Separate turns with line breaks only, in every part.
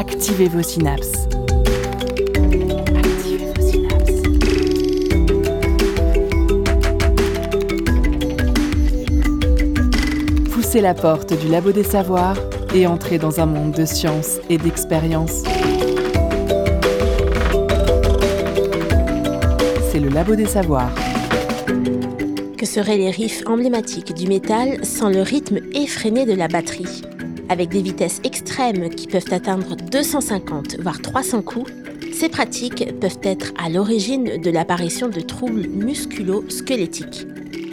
Activez vos synapses. Poussez la porte du labo des savoirs et entrez dans un monde de science et d'expérience. C'est le labo des savoirs.
Que seraient les riffs emblématiques du métal sans le rythme effréné de la batterie? Avec des vitesses extrêmes qui peuvent atteindre 250 voire 300 coups, ces pratiques peuvent être à l'origine de l'apparition de troubles musculo-squelettiques.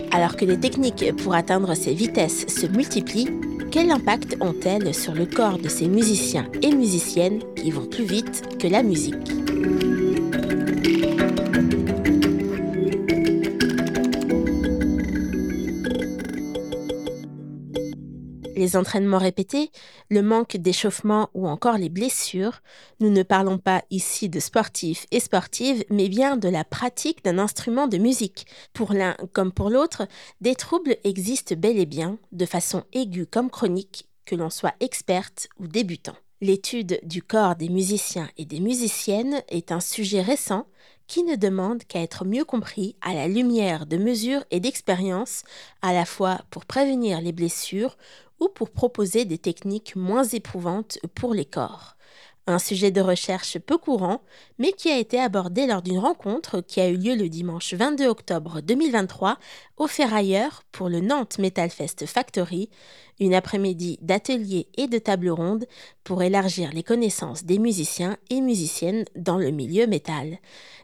Alors que les techniques pour atteindre ces vitesses se multiplient, quel impact ont-elles sur le corps de ces musiciens et musiciennes qui vont plus vite que la musique? Les entraînements répétés, le manque d'échauffement ou encore les blessures, nous ne parlons pas ici de sportifs et sportives, mais bien de la pratique d'un instrument de musique. Pour l'un comme pour l'autre, des troubles existent bel et bien, de façon aiguë comme chronique, que l'on soit experte ou débutant. L'étude du corps des musiciens et des musiciennes est un sujet récent qui ne demande qu'à être mieux compris à la lumière de mesures et d'expériences, à la fois pour prévenir les blessures ou pour proposer des techniques moins éprouvantes pour les corps. Un sujet de recherche peu courant, mais qui a été abordé lors d'une rencontre qui a eu lieu le dimanche 22 octobre 2023 au Ferrailleur pour le Nantes Metal Fest Factory, une après-midi d'ateliers et de tables rondes pour élargir les connaissances des musiciens et musiciennes dans le milieu métal.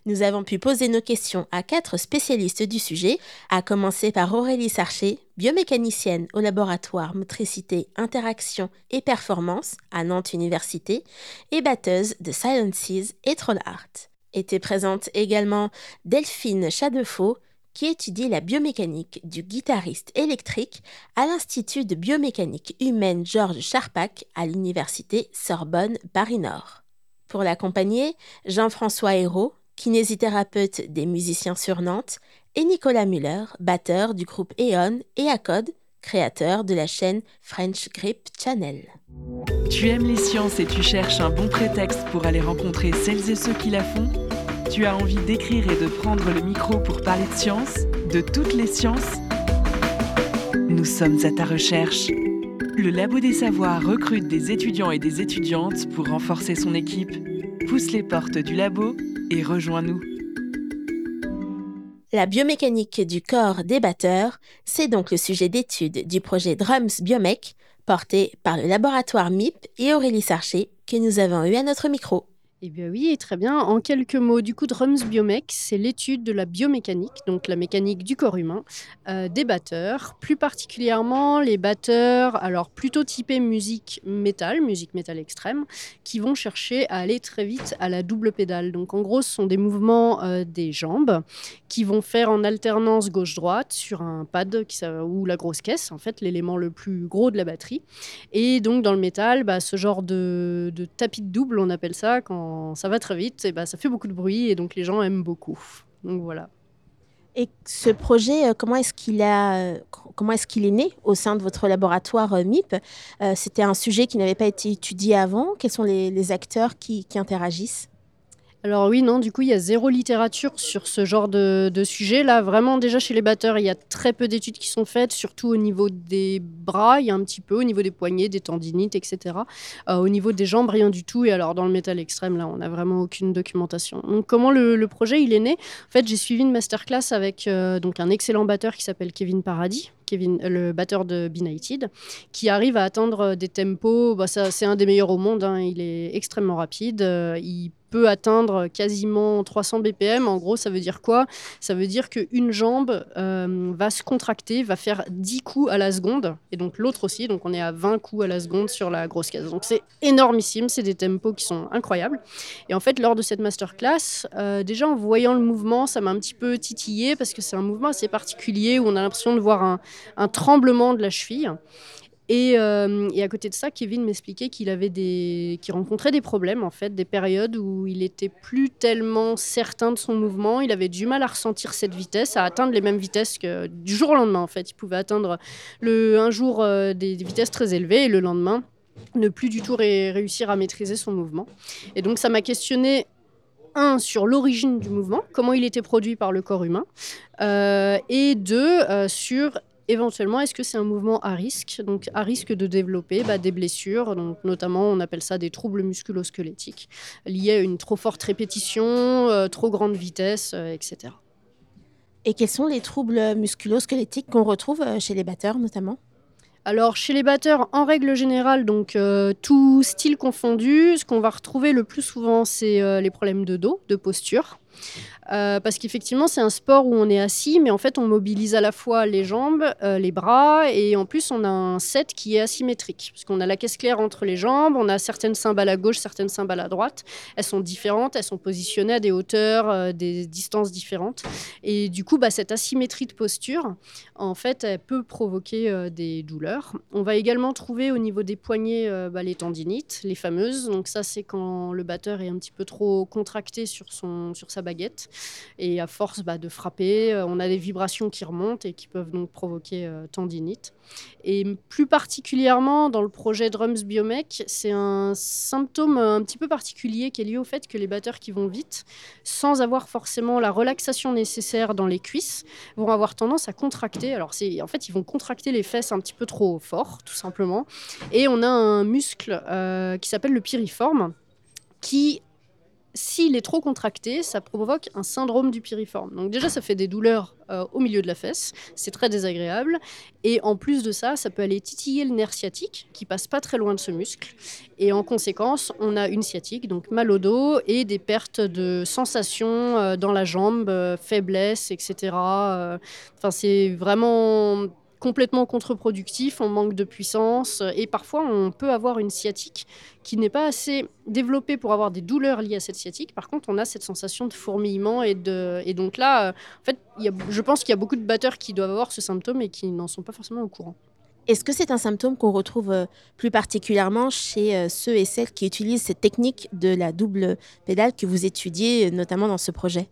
Nous avons pu poser nos questions à quatre spécialistes du sujet, à commencer par Aurélie Sarcher, biomécanicienne au laboratoire Motricité, Interaction et Performance à Nantes Université et batteuse de Silences et Troll Art. Était présente également Delphine Chadefaux, qui étudie la biomécanique du guitariste électrique à l'Institut de biomécanique humaine Georges Charpak à l'Université Sorbonne Paris-Nord. Pour l'accompagner, Jean-François Hérault, kinésithérapeute des musiciens sur Nantes, et Nicolas Muller, batteur du groupe E.ON et Acode, créateur de la chaîne French Grip Channel.
Tu aimes les sciences et tu cherches un bon prétexte pour aller rencontrer celles et ceux qui la font? Tu as envie d'écrire et de prendre le micro pour parler de science, de toutes les sciences Nous sommes à ta recherche. Le Labo des Savoirs recrute des étudiants et des étudiantes pour renforcer son équipe. Pousse les portes du labo et rejoins-nous.
La biomécanique du corps des batteurs, c'est donc le sujet d'étude du projet Drums Biomech, porté par le laboratoire MIP et Aurélie Sarcher, que nous avons eu à notre micro.
Eh bien oui, très bien. En quelques mots, du coup, Drums Biomech, c'est l'étude de la biomécanique, donc la mécanique du corps humain, euh, des batteurs, plus particulièrement les batteurs, alors plutôt typés musique métal, musique métal extrême, qui vont chercher à aller très vite à la double pédale. Donc en gros, ce sont des mouvements euh, des jambes qui vont faire en alternance gauche-droite sur un pad ou la grosse caisse, en fait, l'élément le plus gros de la batterie. Et donc dans le métal, bah, ce genre de, de tapis de double, on appelle ça, quand ça va très vite, et bah, ça fait beaucoup de bruit et donc les gens aiment beaucoup. Donc voilà.
Et ce projet, euh, comment est-ce qu'il a, euh, comment est-ce qu'il est né au sein de votre laboratoire euh, MIP C'était un sujet qui n'avait pas été étudié avant. Quels sont les, acteurs qui interagissent?
Alors oui, non, du coup, il y a zéro littérature sur ce genre de, sujet. Là, vraiment, déjà chez les batteurs, il y a très peu d'études qui sont faites, surtout au niveau des bras, il y a un petit peu, au niveau des poignets, des tendinites, etc. Euh, au niveau des jambes, rien du tout. Et alors, dans le métal extrême, là, on n'a vraiment aucune documentation. Donc, comment le, projet, il est né? En fait, j'ai suivi une masterclass avec euh, donc un excellent batteur qui s'appelle Kevin Paradis, Kevin, le batteur de Benighted, qui arrive à atteindre des tempos. Bah, c'est un des meilleurs au monde. Hein. il est extrêmement rapide. Euh, peut atteindre quasiment 300 BPM. En gros, ça veut dire quoi? Ça veut dire qu'une jambe euh, va se contracter, va faire 10 coups à la seconde, et donc l'autre aussi. Donc on est à 20 coups à la seconde sur la grosse case. Donc c'est énormissime, c'est des tempos qui sont incroyables. Et en fait, lors de cette masterclass, euh, déjà en voyant le mouvement, ça m'a un petit peu titillé parce que c'est un mouvement assez particulier où on a l'impression de voir un, un tremblement de la cheville. Euh, et, à côté de ça, Kevin m'expliquait qu'il avait des, qu'il rencontrait des problèmes en fait, des périodes où il était plus tellement certain de son mouvement, il avait du mal à ressentir cette vitesse, à atteindre les mêmes vitesses que du jour au lendemain en fait. Il pouvait atteindre le, un jour euh, des, vitesses très élevées et le lendemain ne plus du tout réussir à maîtriser son mouvement. Et donc ça m'a questionné un, sur l'origine du mouvement, comment il était produit par le corps humain, euh, et deux, sur éventuellement, est-ce que c'est un mouvement à risque? Donc, à risque de développer bah, des blessures, donc, notamment, on appelle ça des troubles musculo-squelettiques, liés à une trop forte répétition, euh, trop grande vitesse, etc.
Et quels sont les troubles musculo-squelettiques qu'on retrouve chez les batteurs, notamment?
Alors chez les batteurs, en règle générale, donc euh, tout style confondu, ce qu'on va retrouver le plus souvent, c'est euh, les problèmes de dos, de posture. Euh, parce qu'effectivement, c'est un sport où on est assis, mais en fait, on mobilise à la fois les jambes, euh, les bras, et en plus, on a un set qui est asymétrique. Parce qu'on a la caisse claire entre les jambes, on a certaines cymbales à gauche, certaines cymbales à droite. Elles sont différentes, elles sont positionnées à des hauteurs, euh, des distances différentes. Et du coup, bah, cette asymétrie de posture, en fait, elle peut provoquer des douleurs. On va également trouver au niveau des poignets bah, les tendinites, les fameuses. Donc ça, c'est quand le batteur est un petit peu trop contracté sur, son, sur sa baguette. Et à force bah, de frapper, euh, on a des vibrations qui remontent et qui peuvent donc provoquer euh, tendinite. Et plus particulièrement dans le projet Drums Biomech, c'est un symptôme un petit peu particulier qui est lié au fait que les batteurs qui vont vite, sans avoir forcément la relaxation nécessaire dans les cuisses, vont avoir tendance à contracter. Alors c'est en fait ils vont contracter les fesses un petit peu trop fort, tout simplement. Et on a un muscle euh, qui s'appelle le piriforme qui s'il est trop contracté, ça provoque un syndrome du piriforme. Donc déjà, ça fait des douleurs euh, au milieu de la fesse, c'est très désagréable. Et en plus de ça, ça peut aller titiller le nerf sciatique, qui passe pas très loin de ce muscle. Et en conséquence, on a une sciatique, donc mal au dos, et des pertes de sensations euh, dans la jambe, euh, faiblesse, etc. Enfin, c'est vraiment complètement contre-productif, on manque de puissance et parfois on peut avoir une sciatique qui n'est pas assez développée pour avoir des douleurs liées à cette sciatique. Par contre, on a cette sensation de fourmillement et de et donc là, euh, en fait, je pense qu'il y a beaucoup de batteurs qui doivent avoir ce symptôme et qui n'en sont pas forcément au courant.
Est-ce que c'est un symptôme qu'on retrouve euh, plus particulièrement chez euh, ceux et celles qui utilisent cette technique de la double pédale que vous étudiez notamment dans ce projet?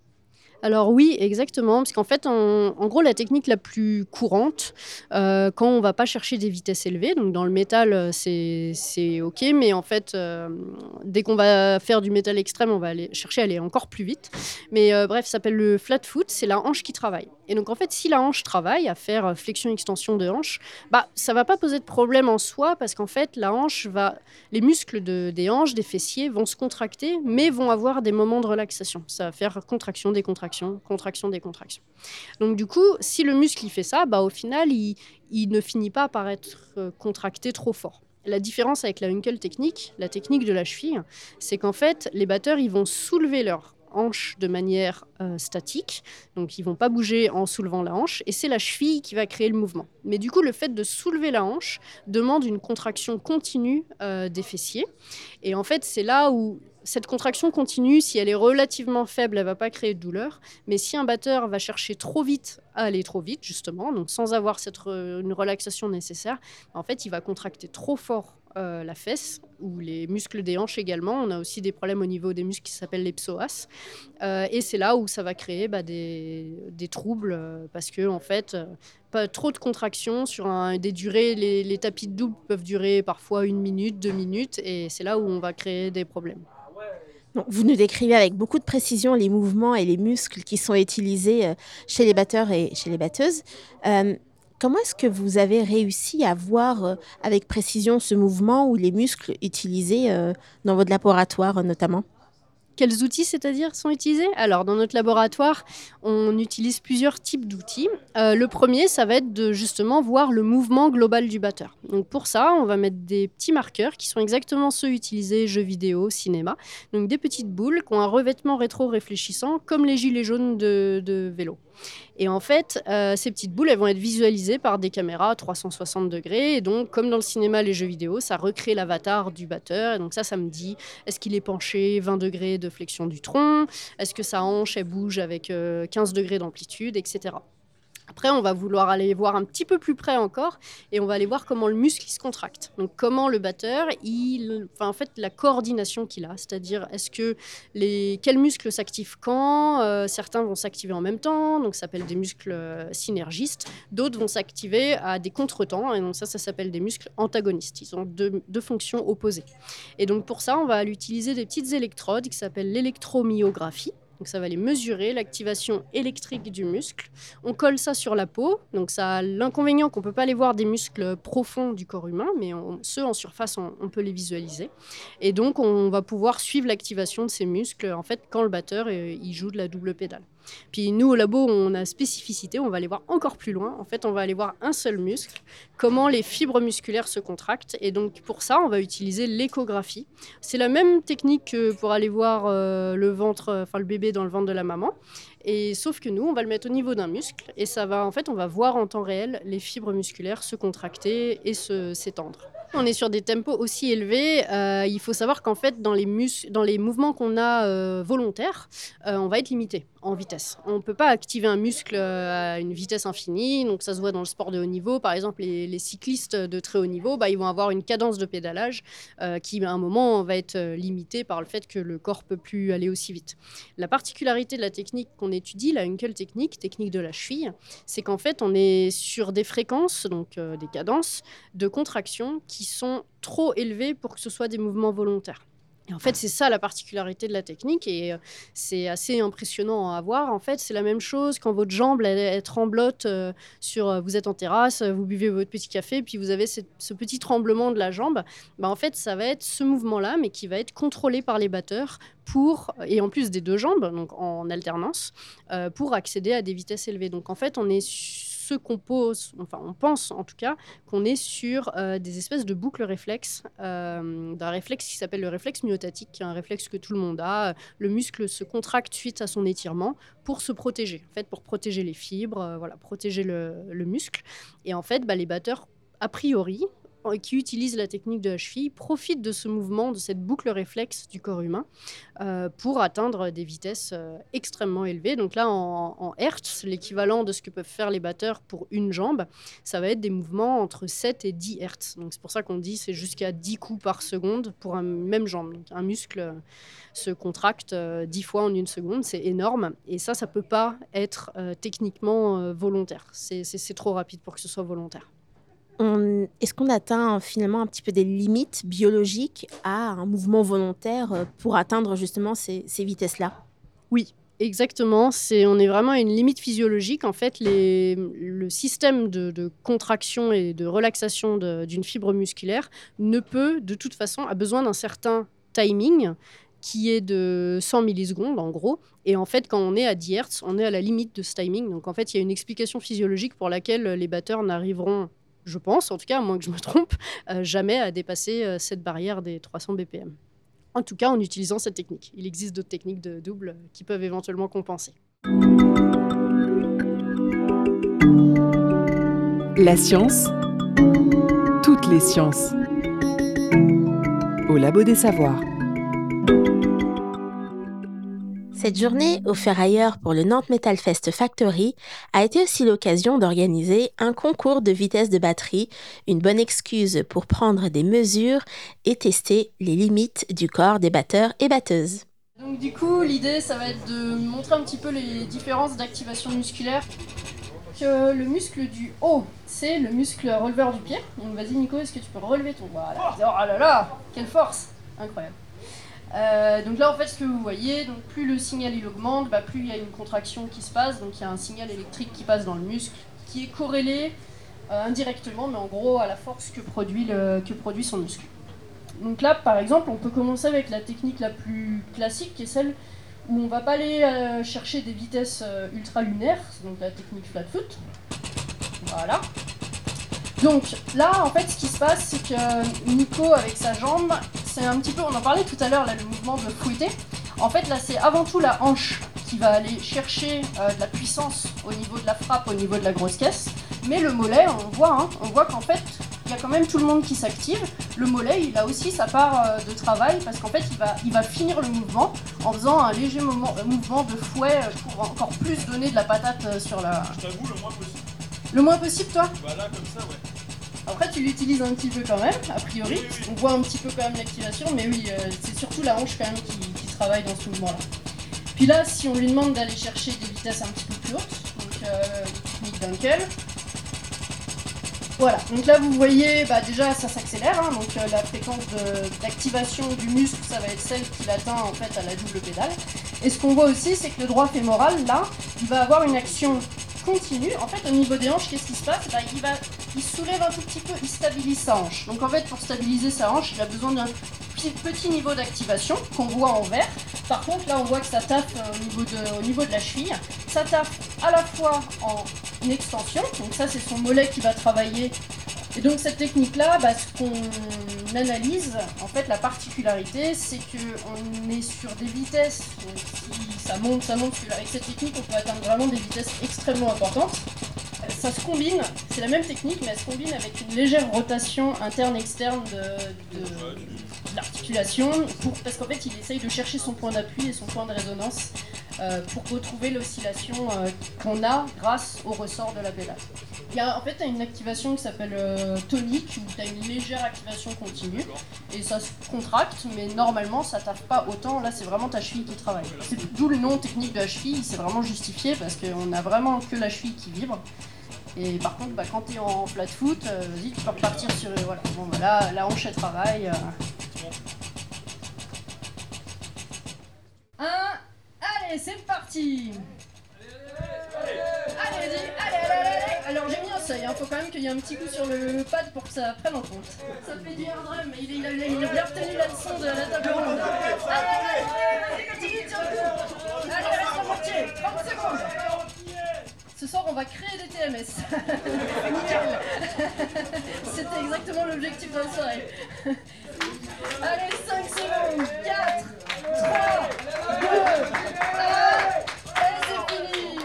Alors oui, exactement, parce qu'en fait, en, gros, la technique la plus courante, euh, quand on va pas chercher des vitesses élevées, donc dans le métal, euh, c'est ok, mais en fait, euh, dès qu'on va faire du métal extrême, on va aller chercher à aller encore plus vite. Mais bref, ça s'appelle le flat foot, c'est la hanche qui travaille. Et donc en fait, si la hanche travaille à faire flexion-extension de hanche, bah ça va pas poser de problème en soi, parce qu'en fait, la hanche va, les muscles de, des hanches, des fessiers vont se contracter, mais vont avoir des moments de relaxation. Ça va faire contraction, décontraction contraction, décontraction. Donc du coup, si le muscle il fait ça, bah, au final, il, ne finit pas par être euh, contracté trop fort. La différence avec la Hunkel technique, la technique de la cheville, c'est qu'en fait, les batteurs, ils vont soulever leur hanche de manière euh, statique, donc ils vont pas bouger en soulevant la hanche, et c'est la cheville qui va créer le mouvement. Mais du coup, le fait de soulever la hanche demande une contraction continue euh, des fessiers, et en fait, c'est là où cette contraction continue, si elle est relativement faible, elle va pas créer de douleur. Mais si un batteur va chercher trop vite à aller trop vite, justement, donc sans avoir cette une relaxation nécessaire, en fait, il va contracter trop fort euh, la fesse ou les muscles des hanches également. On a aussi des problèmes au niveau des muscles qui s'appellent les psoas. Euh, et c'est là où ça va créer bah, des, troubles euh, parce que, en fait, pas trop de contraction sur des durées. Les, les tapis de double peuvent durer parfois une minute, deux minutes. Et c'est là où on va créer des problèmes
vous nous décrivez avec beaucoup de précision les mouvements et les muscles qui sont utilisés euh, chez les batteurs et chez les batteuses. Euh, comment est-ce que vous avez réussi à voir euh, avec précision ce mouvement ou les muscles utilisés dans votre laboratoire notamment?
Quels outils, c'est-à-dire, sont utilisés? Alors, dans notre laboratoire, on utilise plusieurs types d'outils. Euh, le premier, ça va être de justement voir le mouvement global du batteur. Donc, pour ça, on va mettre des petits marqueurs qui sont exactement ceux utilisés jeux vidéo, cinéma. Donc, des petites boules qui ont un revêtement rétro-réfléchissant, comme les gilets jaunes de, de vélo. Et en fait, euh, ces petites boules, elles vont être visualisées par des caméras à 360 degrés. Et donc, comme dans le cinéma, les jeux vidéo, ça recrée l'avatar du batteur. Et donc ça, ça me dit, est-ce qu'il est penché 20 degrés de flexion du tronc? Est-ce que sa hanche, elle bouge avec 15 euh, degrés d'amplitude, etc. Après, on va vouloir aller voir un petit peu plus près encore et on va aller voir comment le muscle se contracte. Donc, comment le batteur, il, enfin, en fait, la coordination qu'il a, c'est-à-dire est-ce que les, quels muscles s'activent quand euh, Certains vont s'activer en même temps, donc ça s'appelle des muscles euh, synergistes. D'autres vont s'activer à des contretemps et donc ça, ça s'appelle des muscles antagonistes. Ils ont deux, deux, fonctions opposées. Et donc pour ça, on va utiliser des petites électrodes qui s'appellent l'électromyographie. Donc ça va aller mesurer l'activation électrique du muscle. On colle ça sur la peau. Donc ça a l'inconvénient qu'on ne peut pas aller voir des muscles profonds du corps humain, mais ceux en surface, on, on, peut les visualiser. Et donc on va pouvoir suivre l'activation de ces muscles en fait quand le batteur euh, il joue de la double pédale. Puis nous, au labo, on a spécificité, on va aller voir encore plus loin. En fait, on va aller voir un seul muscle, comment les fibres musculaires se contractent. Et donc, pour ça, on va utiliser l'échographie. C'est la même technique que pour aller voir euh, le ventre, enfin le bébé dans le ventre de la maman. Et sauf que nous, on va le mettre au niveau d'un muscle et ça va, en fait, on va voir en temps réel les fibres musculaires se contracter et s'étendre. On est sur des tempos aussi élevés. Euh, il faut savoir qu'en fait, dans les, dans les mouvements qu'on a euh, volontaires, euh, on va être limité en vitesse. On ne peut pas activer un muscle à une vitesse infinie. Donc ça se voit dans le sport de haut niveau. Par exemple, les, cyclistes de très haut niveau, bah, ils vont avoir une cadence de pédalage qui, à un moment, va être limitée par le fait que le corps peut plus aller aussi vite. La particularité de la technique qu'on étudie, la Hunkel technique, technique de la cheville, c'est qu'en fait, on est sur des fréquences, donc des cadences de contraction qui sont trop élevés pour que ce soit des mouvements volontaires. Et en fait, c'est ça la particularité de la technique et euh, c'est assez impressionnant à voir. En fait, c'est la même chose quand votre jambe elle, tremblote euh, sur. Euh, vous êtes en terrasse, vous buvez votre petit café, puis vous avez ce petit tremblement de la jambe. Bah, en fait, ça va être ce mouvement-là, mais qui va être contrôlé par les batteurs pour et en plus des deux jambes, donc en alternance, pour accéder à des vitesses élevées. Donc en fait, on est ce qu'on pose, enfin on pense en tout cas qu'on est sur euh, des espèces de boucles réflexes, euh, d'un réflexe qui s'appelle le réflexe myotatique, qui est un réflexe que tout le monde a. Le muscle se contracte suite à son étirement pour se protéger, en fait pour protéger les fibres, euh, voilà, protéger le, le, muscle. Et en fait, bah, les batteurs a priori, qui utilisent la technique de la cheville profitent de ce mouvement, de cette boucle réflexe du corps humain euh, pour atteindre des vitesses euh, extrêmement élevées. Donc là, en, en Hertz, l'équivalent de ce que peuvent faire les batteurs pour une jambe, ça va être des mouvements entre 7 et 10 Hertz. Donc c'est pour ça qu'on dit c'est jusqu'à 10 coups par seconde pour un même jambe. Un muscle euh, se contracte 10 fois en une seconde, c'est énorme. Et ça, ça peut pas être techniquement volontaire. C'est trop rapide pour que ce soit volontaire
est-ce qu'on atteint finalement un petit peu des limites biologiques à un mouvement volontaire euh, pour atteindre justement ces, vitesses-là?
Oui, Exactement, c'est on est vraiment à une limite physiologique. En fait, le système de, de, contraction et de relaxation d'une fibre musculaire ne peut, de toute façon, a besoin d'un certain timing qui est de 100 millisecondes en gros. Et en fait, quand on est à 10 Hz, on est à la limite de ce timing. Donc en fait, il y a une explication physiologique pour laquelle les batteurs n'arriveront je pense, en tout cas, à moins que je me trompe, euh, jamais à dépasser euh, cette barrière des 300 BPM. En tout cas, en utilisant cette technique. Il existe d'autres techniques de double qui peuvent éventuellement compenser.
La science, toutes les sciences. Au Labo des Savoirs.
Cette journée, au ferrailleur pour le Nantes Metal Fest Factory, a été aussi l'occasion d'organiser un concours de vitesse de batterie, une bonne excuse pour prendre des mesures et tester les limites du corps des batteurs et batteuses.
Donc du coup, l'idée, ça va être de montrer un petit peu les différences d'activation musculaire. Que le muscle du haut, c'est le muscle releveur du pied. Donc vas-y Nico, est-ce que tu peux relever ton... Voilà. Oh là là, quelle force Incroyable. Euh, donc là, en fait, ce que vous voyez, donc plus le signal il augmente, bah, plus il y a une contraction qui se passe. Donc il y a un signal électrique qui passe dans le muscle, qui est corrélé euh, indirectement, mais en gros à la force que produit, que produit son muscle. Donc là, par exemple, on peut commencer avec la technique la plus classique, qui est celle où on va pas aller euh, chercher des vitesses ultralunaires, donc la technique flat foot. Voilà. Donc là, en fait, ce qui se passe, c'est que Nico, avec sa jambe, c'est un petit peu, on en parlait tout à l'heure, là, le mouvement de fouetter. En fait, là, c'est avant tout la hanche qui va aller chercher euh, de la puissance au niveau de la frappe, au niveau de la grosse caisse. Mais le mollet, on voit, hein, on voit qu'en fait, il y a quand même tout le monde qui s'active. Le mollet, il a aussi sa part euh, de travail parce qu'en fait, il va, il va finir le mouvement en faisant un léger mouvement, mouvement de fouet pour encore plus donner de la patate sur la.
Je t'avoue, le moins possible.
Le moins possible, toi?
Voilà, comme ça, ouais.
Après, tu l'utilises un petit peu quand même, a priori. On voit un petit peu quand même l'activation, mais oui, c'est surtout la hanche quand même qui, qui travaille dans ce mouvement-là. Puis là, si on lui demande d'aller chercher des vitesses un petit peu plus hautes, donc euh, technique Dunkel, voilà, donc là vous voyez, bah, déjà ça s'accélère, hein, donc euh, la fréquence d'activation du muscle, ça va être celle qu'il atteint en fait à la double pédale. Et ce qu'on voit aussi, c'est que le droit fémoral, là, il va avoir une action continue. En fait, au niveau des hanches, qu'est-ce qui se passe? Bah, il, va, il soulève un tout petit peu, il stabilise sa hanche. Donc en fait, pour stabiliser sa hanche, il a besoin d'un petit niveau d'activation qu'on voit en vert. Par contre, là, on voit que ça tape euh, au niveau de, la cheville. Ça tape à la fois en extension, donc ça, c'est son mollet qui va travailler. Et donc cette technique-là, bah, ce qu'on analyse, en fait, la particularité, c'est qu'on est sur des vitesses, si ça monte, ça monte, avec cette technique, on peut atteindre vraiment des vitesses extrêmement importantes ça se combine, c'est la même technique, mais elle se combine avec une légère rotation interne-externe de, l'articulation, parce qu'en fait, il essaye de chercher son point d'appui et son point de résonance euh, pour retrouver l'oscillation euh, qu'on a grâce au ressort de la pédale. Il y a, en fait, une activation qui s'appelle euh, tonique, où tu as une légère activation continue, et ça se contracte, mais normalement, ça tape pas autant. Là, c'est vraiment ta cheville qui travaille. D'où le nom technique de la cheville, c'est vraiment justifié, parce qu'on a vraiment que la cheville qui vibre. Et par contre, bah, quand tu es en flat foot, euh, vas-y, tu peux repartir sur. Voilà, bon, bah, là, la hanche, elle travaille. Euh. Un, allez, c'est parti Allez, allez, allez, allez, allez, Alors j'ai mis un seuil, il hein. faut quand même qu'il y ait un petit coup sur le pad pour que ça prenne en compte. Ça fait du air drum, mais il, a, bien retenu la leçon de la table ronde. Allez, allez, allez, vas-y, continue, tiens le coup Allez, reste en mortier, 30 secondes ce soir, on va créer des TMS. C'était exactement l'objectif d'un soirée. Allez, 5 secondes. 4, 3, 2, 1. Et c'est fini.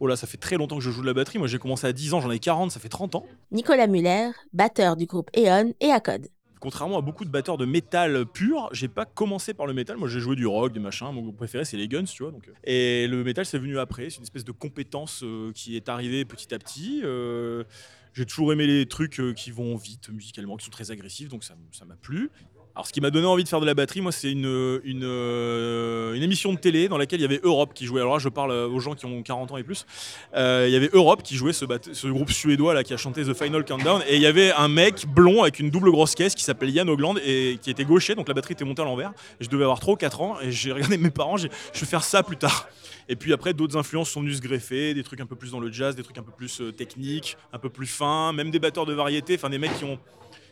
Oh là, ça fait très longtemps que je joue de la batterie. Moi, j'ai commencé à 10 ans, j'en ai 40, ça fait 30 ans.
Nicolas Muller, batteur du groupe E.ON et Acode
contrairement à beaucoup de batteurs de métal pur, j'ai pas commencé par le métal. Moi, j'ai joué du rock, des machins. Mon groupe préféré, c'est les Guns, tu vois. Donc, euh. et le métal, c'est venu après. C'est une espèce de compétence euh, qui est arrivée petit à petit. Euh, j'ai toujours aimé les trucs qui vont vite musicalement, qui sont très agressifs, donc ça m'a plu. Alors, ce qui m'a donné envie de faire de la batterie, moi, c'est une, euh, une, émission de télé dans laquelle il y avait Europe qui jouait. Alors là, je parle aux gens qui ont 40 ans et plus. Euh, il y avait Europe qui jouait ce, groupe suédois là qui a chanté The Final Countdown. Et il y avait un mec blond avec une double grosse caisse qui s'appelait Yann Ogland et qui était gaucher, donc la batterie était montée à l'envers. Je devais avoir 3 ou 4 ans et j'ai regardé mes parents, je vais faire ça plus tard. Et puis après, d'autres influences sont venues se greffer, des trucs un peu plus dans le jazz, des trucs un peu plus euh, techniques, un peu plus fins, même des batteurs de variété, enfin des mecs qui ont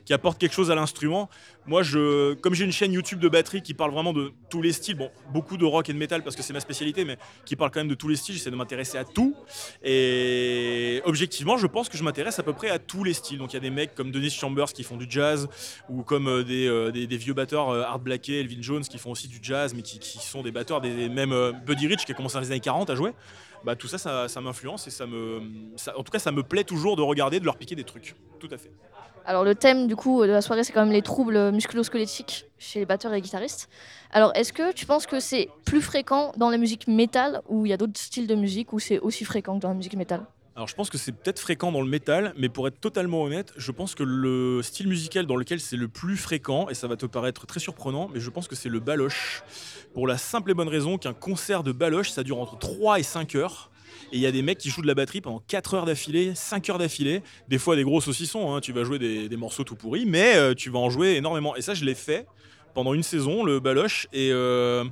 qui apporte quelque chose à l'instrument. Moi, je, comme j'ai une chaîne YouTube de batterie qui parle vraiment de tous les styles, bon, beaucoup de rock et de métal parce que c'est ma spécialité, mais qui parle quand même de tous les styles, j'essaie de m'intéresser à tout. Et objectivement, je pense que je m'intéresse à peu près à tous les styles. Donc il y a des mecs comme Dennis Chambers qui font du jazz, ou comme euh, euh, des, vieux batteurs, euh, Art Elvin Jones, qui font aussi du jazz, mais qui, sont des batteurs, des, même Buddy Rich qui a commencé dans les années 40 à jouer. Bah, tout ça, ça, m'influence et ça me, en tout cas, ça me plaît toujours de regarder, de leur piquer des trucs. Tout à fait.
Alors le thème du coup de la soirée, c'est quand même les troubles musculo-squelettiques chez les batteurs et les guitaristes. Alors est-ce que tu penses que c'est plus fréquent dans la musique métal ou il y a d'autres styles de musique où c'est aussi fréquent que dans la musique métal?
Alors je pense que c'est peut-être fréquent dans le métal, mais pour être totalement honnête, je pense que le style musical dans lequel c'est le plus fréquent, et ça va te paraître très surprenant, mais je pense que c'est le baloche. Pour la simple et bonne raison qu'un concert de baloche, ça dure entre 3 et 5 heures. Et il y a des mecs qui jouent de la batterie pendant 4 heures d'affilée, 5 heures d'affilée. Des fois, des gros saucissons. Hein. Tu vas jouer des, morceaux tout pourris, mais euh, tu vas en jouer énormément. Et ça, je l'ai fait pendant une saison, le baloche. Et. Euh,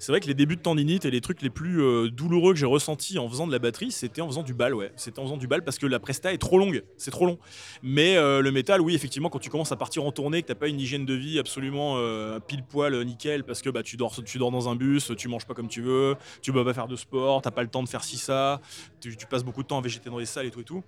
c'est vrai que les débuts de tendinite et les trucs les plus euh, douloureux que j'ai ressentis en faisant de la batterie, c'était en faisant du bal, ouais. C'était en faisant du bal parce que la presta est trop longue, c'est trop long. Mais euh, le métal, oui, effectivement, quand tu commences à partir en tournée, que t'as pas une hygiène de vie absolument euh, pile poil nickel, parce que bah tu dors, tu dors dans un bus, tu manges pas comme tu veux, tu peux pas faire de sport, t'as pas le temps de faire ci ça, tu, tu passes beaucoup de temps à végéter dans les salles et tout et tout.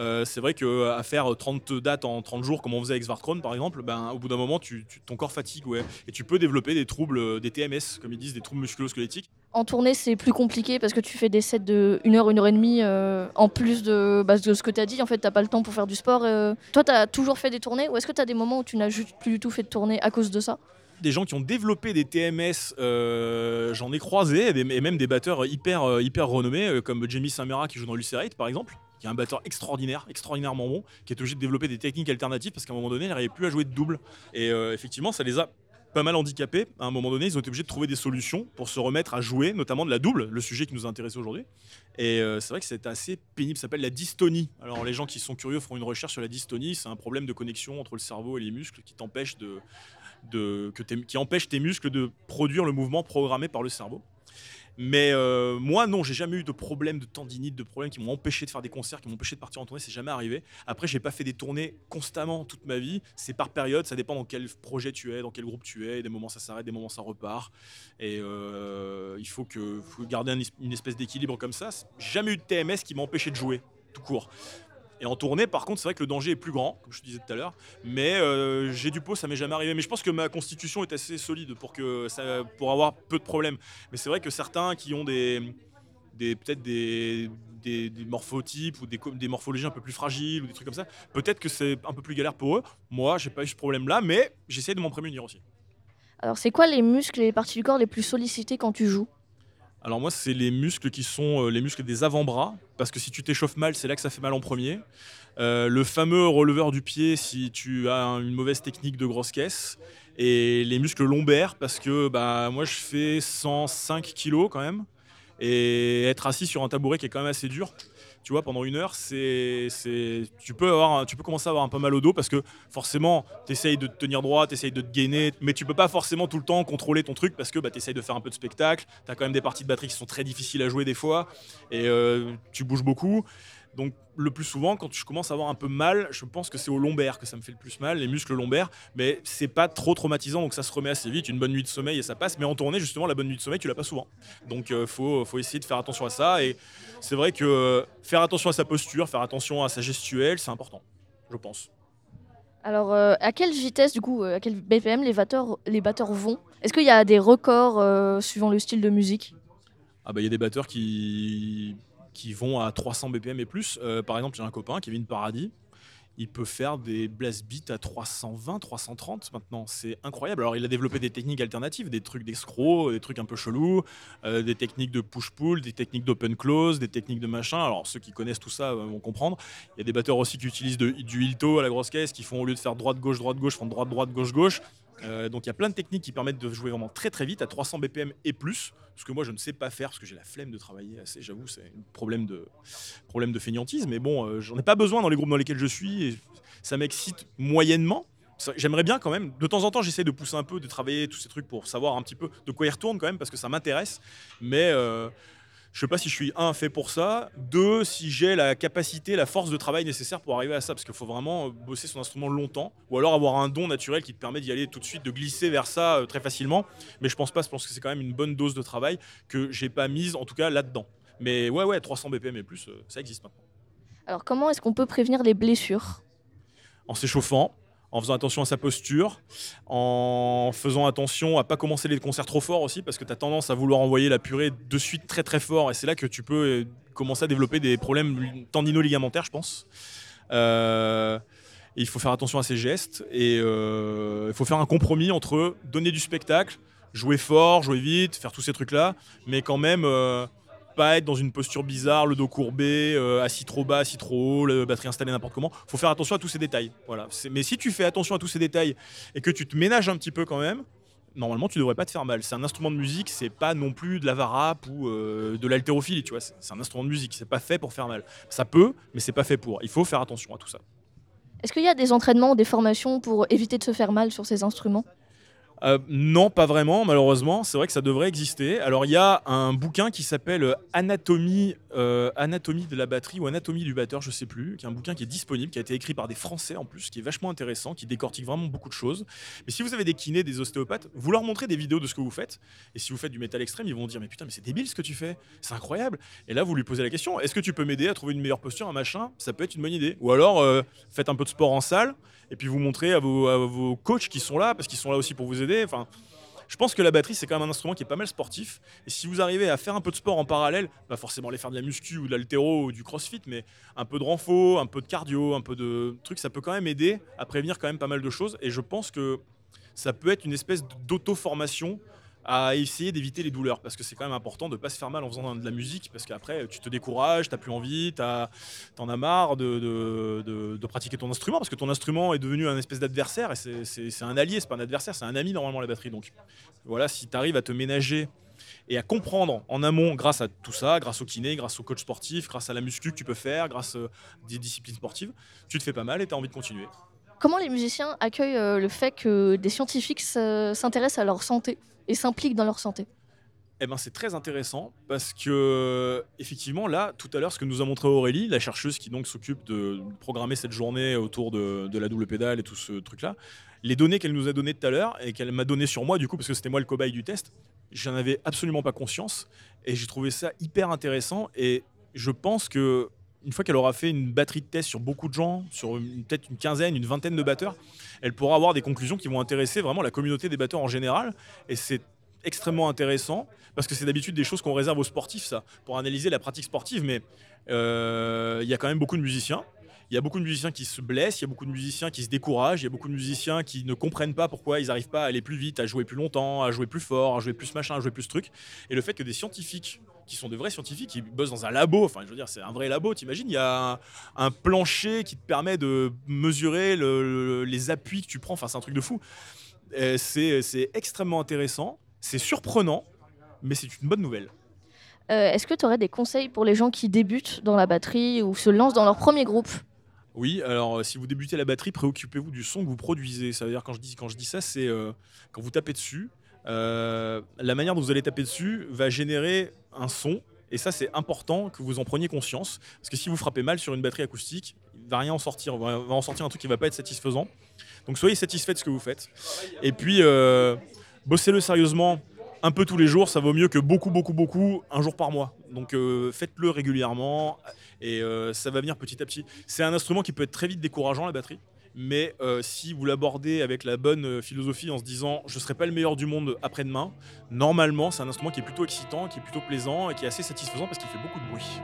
Euh, c'est vrai qu'à euh, faire 30 dates en 30 jours, comme on faisait avec Svartron par exemple, ben, au bout d'un moment, tu, ton corps fatigue ouais, et tu peux développer des troubles, euh, des TMS, comme ils disent, des troubles musculo-squelettiques.
En tournée, c'est plus compliqué parce que tu fais des sets de 1 heure, 1 heure et demie euh, en plus de, bah, de ce que tu as dit. En fait, t'as pas le temps pour faire du sport. euh. Toi, tu as toujours fait des tournées ou est-ce que tu as des moments où tu n'as juste plus du tout fait de tournée à cause de ça?
Des gens qui ont développé des TMS, euh, j'en ai croisé, et, même des batteurs hyper, euh, hyper renommés, euh, comme Jamie Samera qui joue dans Lucerate par exemple, qui est un batteur extraordinaire, extraordinairement bon, qui est obligé de développer des techniques alternatives parce qu'à un moment donné, il n'arrivait plus à jouer de double. Et euh, effectivement, ça les a pas mal handicapés. À un moment donné, ils ont été obligés de trouver des solutions pour se remettre à jouer, notamment de la double, le sujet qui nous intéresse aujourd'hui. Et euh, c'est vrai que c'est assez pénible, ça s'appelle la dystonie. Alors les gens qui sont curieux feront une recherche sur la dystonie, c'est un problème de connexion entre le cerveau et les muscles qui empêche tes muscles de produire le mouvement programmé par le cerveau. Mais euh, moi, non, j'ai jamais eu de problème de tendinite, de problèmes qui m'ont empêché de faire des concerts, qui m'ont empêché de partir en tournée, c'est jamais arrivé. Après, j'ai pas fait des tournées constamment toute ma vie, c'est par période, ça dépend dans quel projet tu es, dans quel groupe tu es, des moments ça s'arrête, des moments ça repart. Et euh, il faut, que, garder une espèce d'équilibre comme ça. Jamais eu de TMS qui m'a empêché de jouer, tout court. Et en tournée, par contre, c'est vrai que le danger est plus grand, comme je te disais tout à l'heure. Mais euh, j'ai du pot, ça m'est jamais arrivé. Mais je pense que ma constitution est assez solide pour, que pour avoir peu de problèmes. Mais c'est vrai que certains qui ont des, peut-être des, des, morphotypes ou des, des morphologies un peu plus fragiles ou des trucs comme ça, peut-être que c'est un peu plus galère pour eux. Moi, j'ai pas eu ce problème-là, mais j'essaie de m'en prémunir aussi.
Alors, c'est quoi les muscles et les parties du corps les plus sollicités quand tu joues?
Alors moi, c'est les muscles qui sont euh, les muscles des avant-bras, parce que si tu t'échauffes mal, c'est là que ça fait mal en premier. Euh, le fameux releveur du pied, si tu as un- une mauvaise technique de grosse caisse. Et les muscles lombaires, parce que bah, moi, je fais 105 kilos quand même. Et être assis sur un tabouret qui est quand même assez dur, tu vois, pendant une heure, c'est, c'est, tu, peux commencer à avoir un peu mal au dos parce que forcément, tu essayes de te tenir droit, tu essayes de te gainer, mais tu peux pas forcément tout le temps contrôler ton truc parce que bah, tu essayes de faire un peu de spectacle. Tu as quand même des parties de batterie qui sont très difficiles à jouer des fois et euh, tu bouges beaucoup. Donc, le plus souvent, quand je commence à avoir un peu mal, je pense que c'est au lombaire que ça me fait le plus mal, les muscles lombaires. Mais c'est pas trop traumatisant, donc ça se remet assez vite. Une bonne nuit de sommeil et ça passe. Mais en tournée, justement, la bonne nuit de sommeil, tu l'as pas souvent. Donc, il faut, faut essayer de faire attention à ça. Et c'est vrai que euh, faire attention à sa posture, faire attention à sa gestuelle, c'est important, je pense.
Alors, euh, à quelle vitesse, du coup, euh, à quel BPM les batteurs, les batteurs vont? Est-ce qu'il y a des records euh, suivant le style de musique?
Ah bah il y a des batteurs qui, qui vont à 300 BPM et plus. Euh, par exemple, j'ai un copain, Kevin Paradis. Il peut faire des blast beats à 320, 330 maintenant. C'est incroyable. Alors, il a développé des techniques alternatives, des trucs d'escroc, des trucs un peu chelous, euh, des techniques de push-pull, des techniques d'open-close, des techniques de machin. Alors, ceux qui connaissent tout ça euh, vont comprendre. Il y a des batteurs aussi qui utilisent de- du hilto à la grosse caisse, qui font au lieu de faire droite-gauche, droite-gauche, font droite-droite, gauche-gauche. Euh, donc il y a plein de techniques qui permettent de jouer vraiment très très vite à 300 BPM et plus, ce que moi je ne sais pas faire parce que j'ai la flemme de travailler assez, j'avoue, c'est un problème de, problème de fainéantise, mais bon, euh, j'en ai pas besoin dans les groupes dans lesquels je suis, ça m'excite moyennement. J'aimerais bien quand même, de temps en temps j'essaie de pousser un peu, de travailler tous ces trucs pour savoir un petit peu de quoi ils retournent quand même, parce que ça m'intéresse, mais euh, je sais pas si je suis un fait pour ça, deux si j'ai la capacité, la force de travail nécessaire pour arriver à ça, parce qu'il faut vraiment euh, bosser son instrument longtemps, ou alors avoir un don naturel qui te permet d'y aller tout de suite, de glisser vers ça euh, très facilement. Mais je pense pas, je pense que c'est quand même une bonne dose de travail que j'ai pas mise, en tout cas là-dedans. Mais ouais, ouais, 300 BPM et plus, euh, ça existe maintenant.
Alors, comment est-ce qu'on peut prévenir les blessures?
En s'échauffant, en faisant attention à sa posture, en faisant attention à pas commencer les concerts trop fort aussi, parce que tu as tendance à vouloir envoyer la purée de suite très très fort, et c'est là que tu peux euh, commencer à développer des problèmes tendino-ligamentaires, je pense. Euh, il faut faire attention à ses gestes, et euh, il faut faire un compromis entre donner du spectacle, jouer fort, jouer vite, faire tous ces trucs-là, mais quand même pas être dans une posture bizarre, le dos courbé, euh, assis trop bas, assis trop haut, la batterie installée n'importe comment. faut faire attention à tous ces détails. Voilà. Mais si tu fais attention à tous ces détails et que tu te ménages un petit peu quand même, normalement tu devrais pas te faire mal. C'est un instrument de musique, c'est pas non plus de la varap ou euh, de l'haltérophilie, tu vois. C'est un instrument de musique, c'est pas fait pour faire mal. Ça peut, mais c'est pas fait pour. Il faut faire attention à tout ça.
Est-ce qu'il y a des entraînements des formations pour éviter de se faire mal sur ces instruments?
Euh, non, pas vraiment, malheureusement. C'est vrai que ça devrait exister. Alors, il y a un bouquin qui s'appelle euh, Anatomie, euh, Anatomie de la batterie ou Anatomie du batteur, je sais plus, qui est un bouquin qui est disponible, qui a été écrit par des Français en plus, qui est vachement intéressant, qui décortique vraiment beaucoup de choses. Mais si vous avez des kinés, des ostéopathes, vous leur montrez des vidéos de ce que vous faites. Et si vous faites du métal extrême, ils vont dire Mais putain, mais c'est débile ce que tu fais, c'est incroyable. Et là, vous lui posez la question Est-ce que tu peux m'aider à trouver une meilleure posture, un machin? Ça peut être une bonne idée. Ou alors, faites un peu de sport en salle et puis vous montrez à vos, à vos coachs qui sont là, parce qu'ils sont là aussi pour vous aider. Enfin, Je pense que la batterie, c'est quand même un instrument qui est pas mal sportif. Et si vous arrivez à faire un peu de sport en parallèle, pas forcément aller faire de la muscu ou de l'altéro ou du crossfit, mais un peu de renfo, un peu de cardio, un peu de trucs, ça peut quand même aider à prévenir quand même pas mal de choses. Et je pense que ça peut être une espèce d'auto-formation à essayer d'éviter les douleurs parce que c'est quand même important de pas se faire mal en faisant de la musique parce qu'après tu te décourages, tu n'as plus envie, tu en as marre de, de, pratiquer ton instrument parce que ton instrument est devenu un espèce d'adversaire et c'est un allié, c'est pas un adversaire, c'est un ami normalement la batterie. Donc voilà, si tu arrives à te ménager et à comprendre en amont grâce à tout ça, grâce au kiné, grâce au coach sportif, grâce à la muscu que tu peux faire, grâce à euh, des disciplines sportives, tu te fais pas mal et tu as envie de continuer.
Comment les musiciens accueillent euh, le fait que des scientifiques s'intéressent à leur santé? Et s'impliquent dans leur santé.
Eh ben, c'est très intéressant parce que effectivement là tout à l'heure ce que nous a montré Aurélie, la chercheuse qui donc s'occupe de programmer cette journée autour de, la double pédale et tout ce truc là, les données qu'elle nous a données tout à l'heure et qu'elle m'a donné sur moi du coup parce que c'était moi le cobaye du test, j'en avais absolument pas conscience et j'ai trouvé ça hyper intéressant et je pense que une fois qu'elle aura fait une batterie de tests sur beaucoup de gens, sur peut-être une quinzaine, une vingtaine de batteurs, elle pourra avoir des conclusions qui vont intéresser vraiment la communauté des batteurs en général. Et c'est extrêmement intéressant parce que c'est d'habitude des choses qu'on réserve aux sportifs, ça, pour analyser la pratique sportive. Mais euh, il y a quand même beaucoup de musiciens. Il y a beaucoup de musiciens qui se blessent, il y a beaucoup de musiciens qui se découragent, il y a beaucoup de musiciens qui ne comprennent pas pourquoi ils n'arrivent pas à aller plus vite, à jouer plus longtemps, à jouer plus fort, à jouer plus machin, à jouer plus truc. Et le fait que des scientifiques qui sont de vrais scientifiques, qui bossent dans un labo. Enfin, je veux dire, c'est un vrai labo. T'imagines, il y a un, plancher qui te permet de mesurer les appuis que tu prends. Enfin, c'est un truc de fou. C'est extrêmement intéressant. C'est surprenant, mais c'est une bonne nouvelle.
Euh, est-ce que tu aurais des conseils pour les gens qui débutent dans la batterie ou se lancent dans leur premier groupe?
Oui, alors si vous débutez la batterie, préoccupez-vous du son que vous produisez. Ça veut dire quand je dis, quand je dis ça, c'est euh, quand vous tapez dessus, euh, la manière dont vous allez taper dessus va générer un son. Et ça, c'est important que vous en preniez conscience. Parce que si vous frappez mal sur une batterie acoustique, il va rien en sortir. Il va en sortir un truc qui va pas être satisfaisant. Donc soyez satisfait de ce que vous faites. Et puis, euh, bossez-le sérieusement un peu tous les jours. Ça vaut mieux que beaucoup, beaucoup, beaucoup, un jour par mois. Donc euh, faites-le régulièrement. Et ça va venir petit à petit. C'est un instrument qui peut être très vite décourageant, la batterie mais euh, si vous l'abordez avec la bonne euh, philosophie en se disant je ne serai pas le meilleur du monde après-demain, normalement c'est un instrument qui est plutôt excitant, qui est plutôt plaisant et qui est assez satisfaisant parce qu'il fait beaucoup de bruit.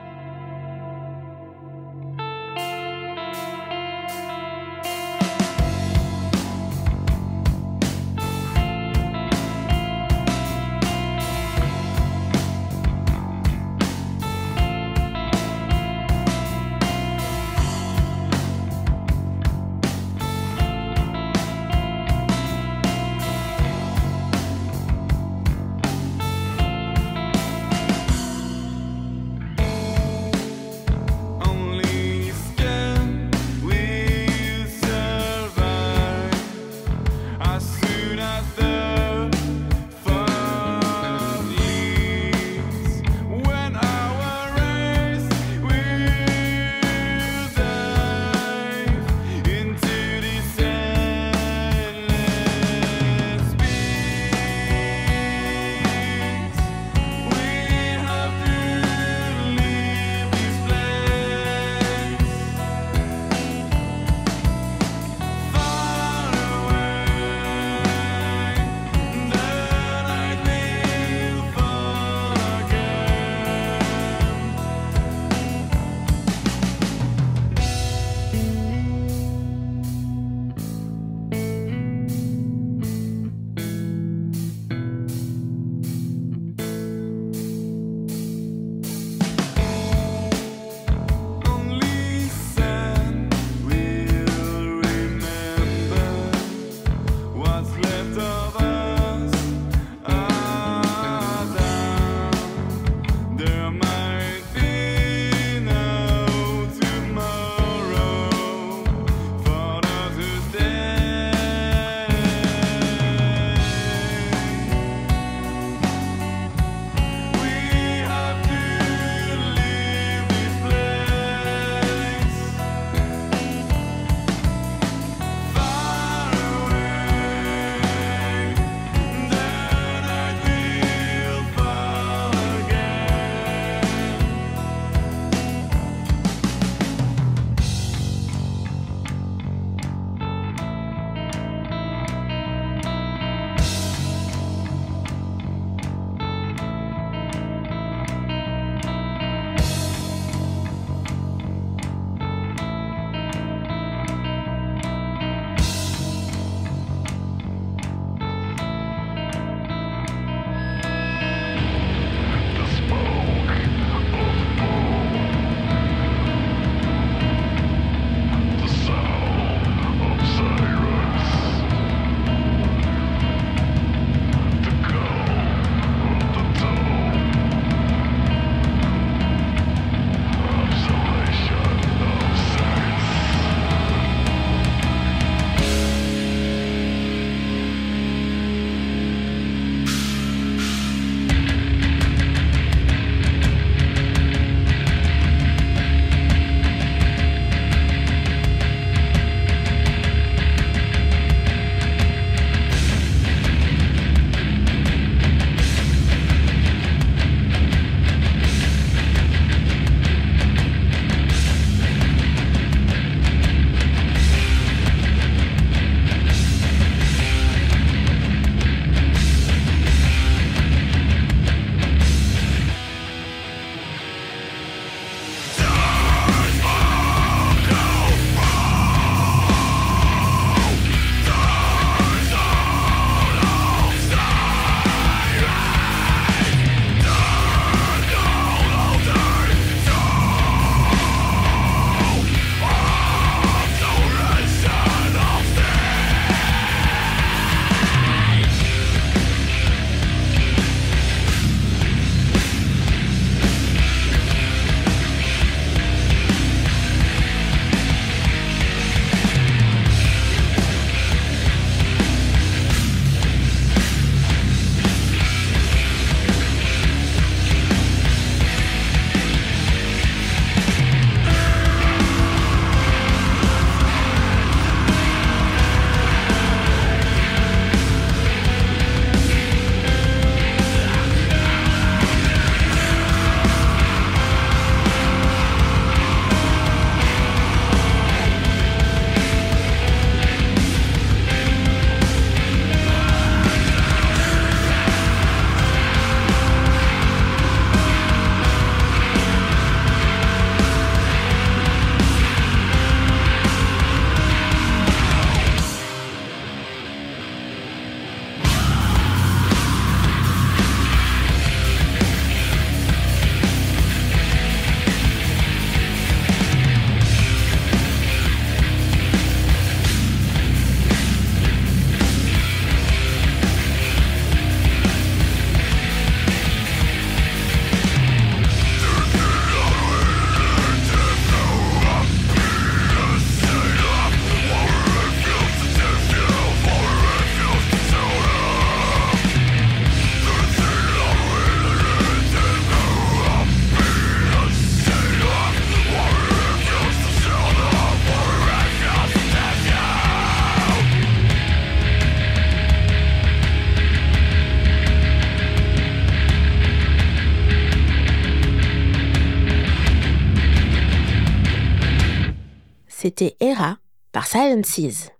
C'était Hera par Silences.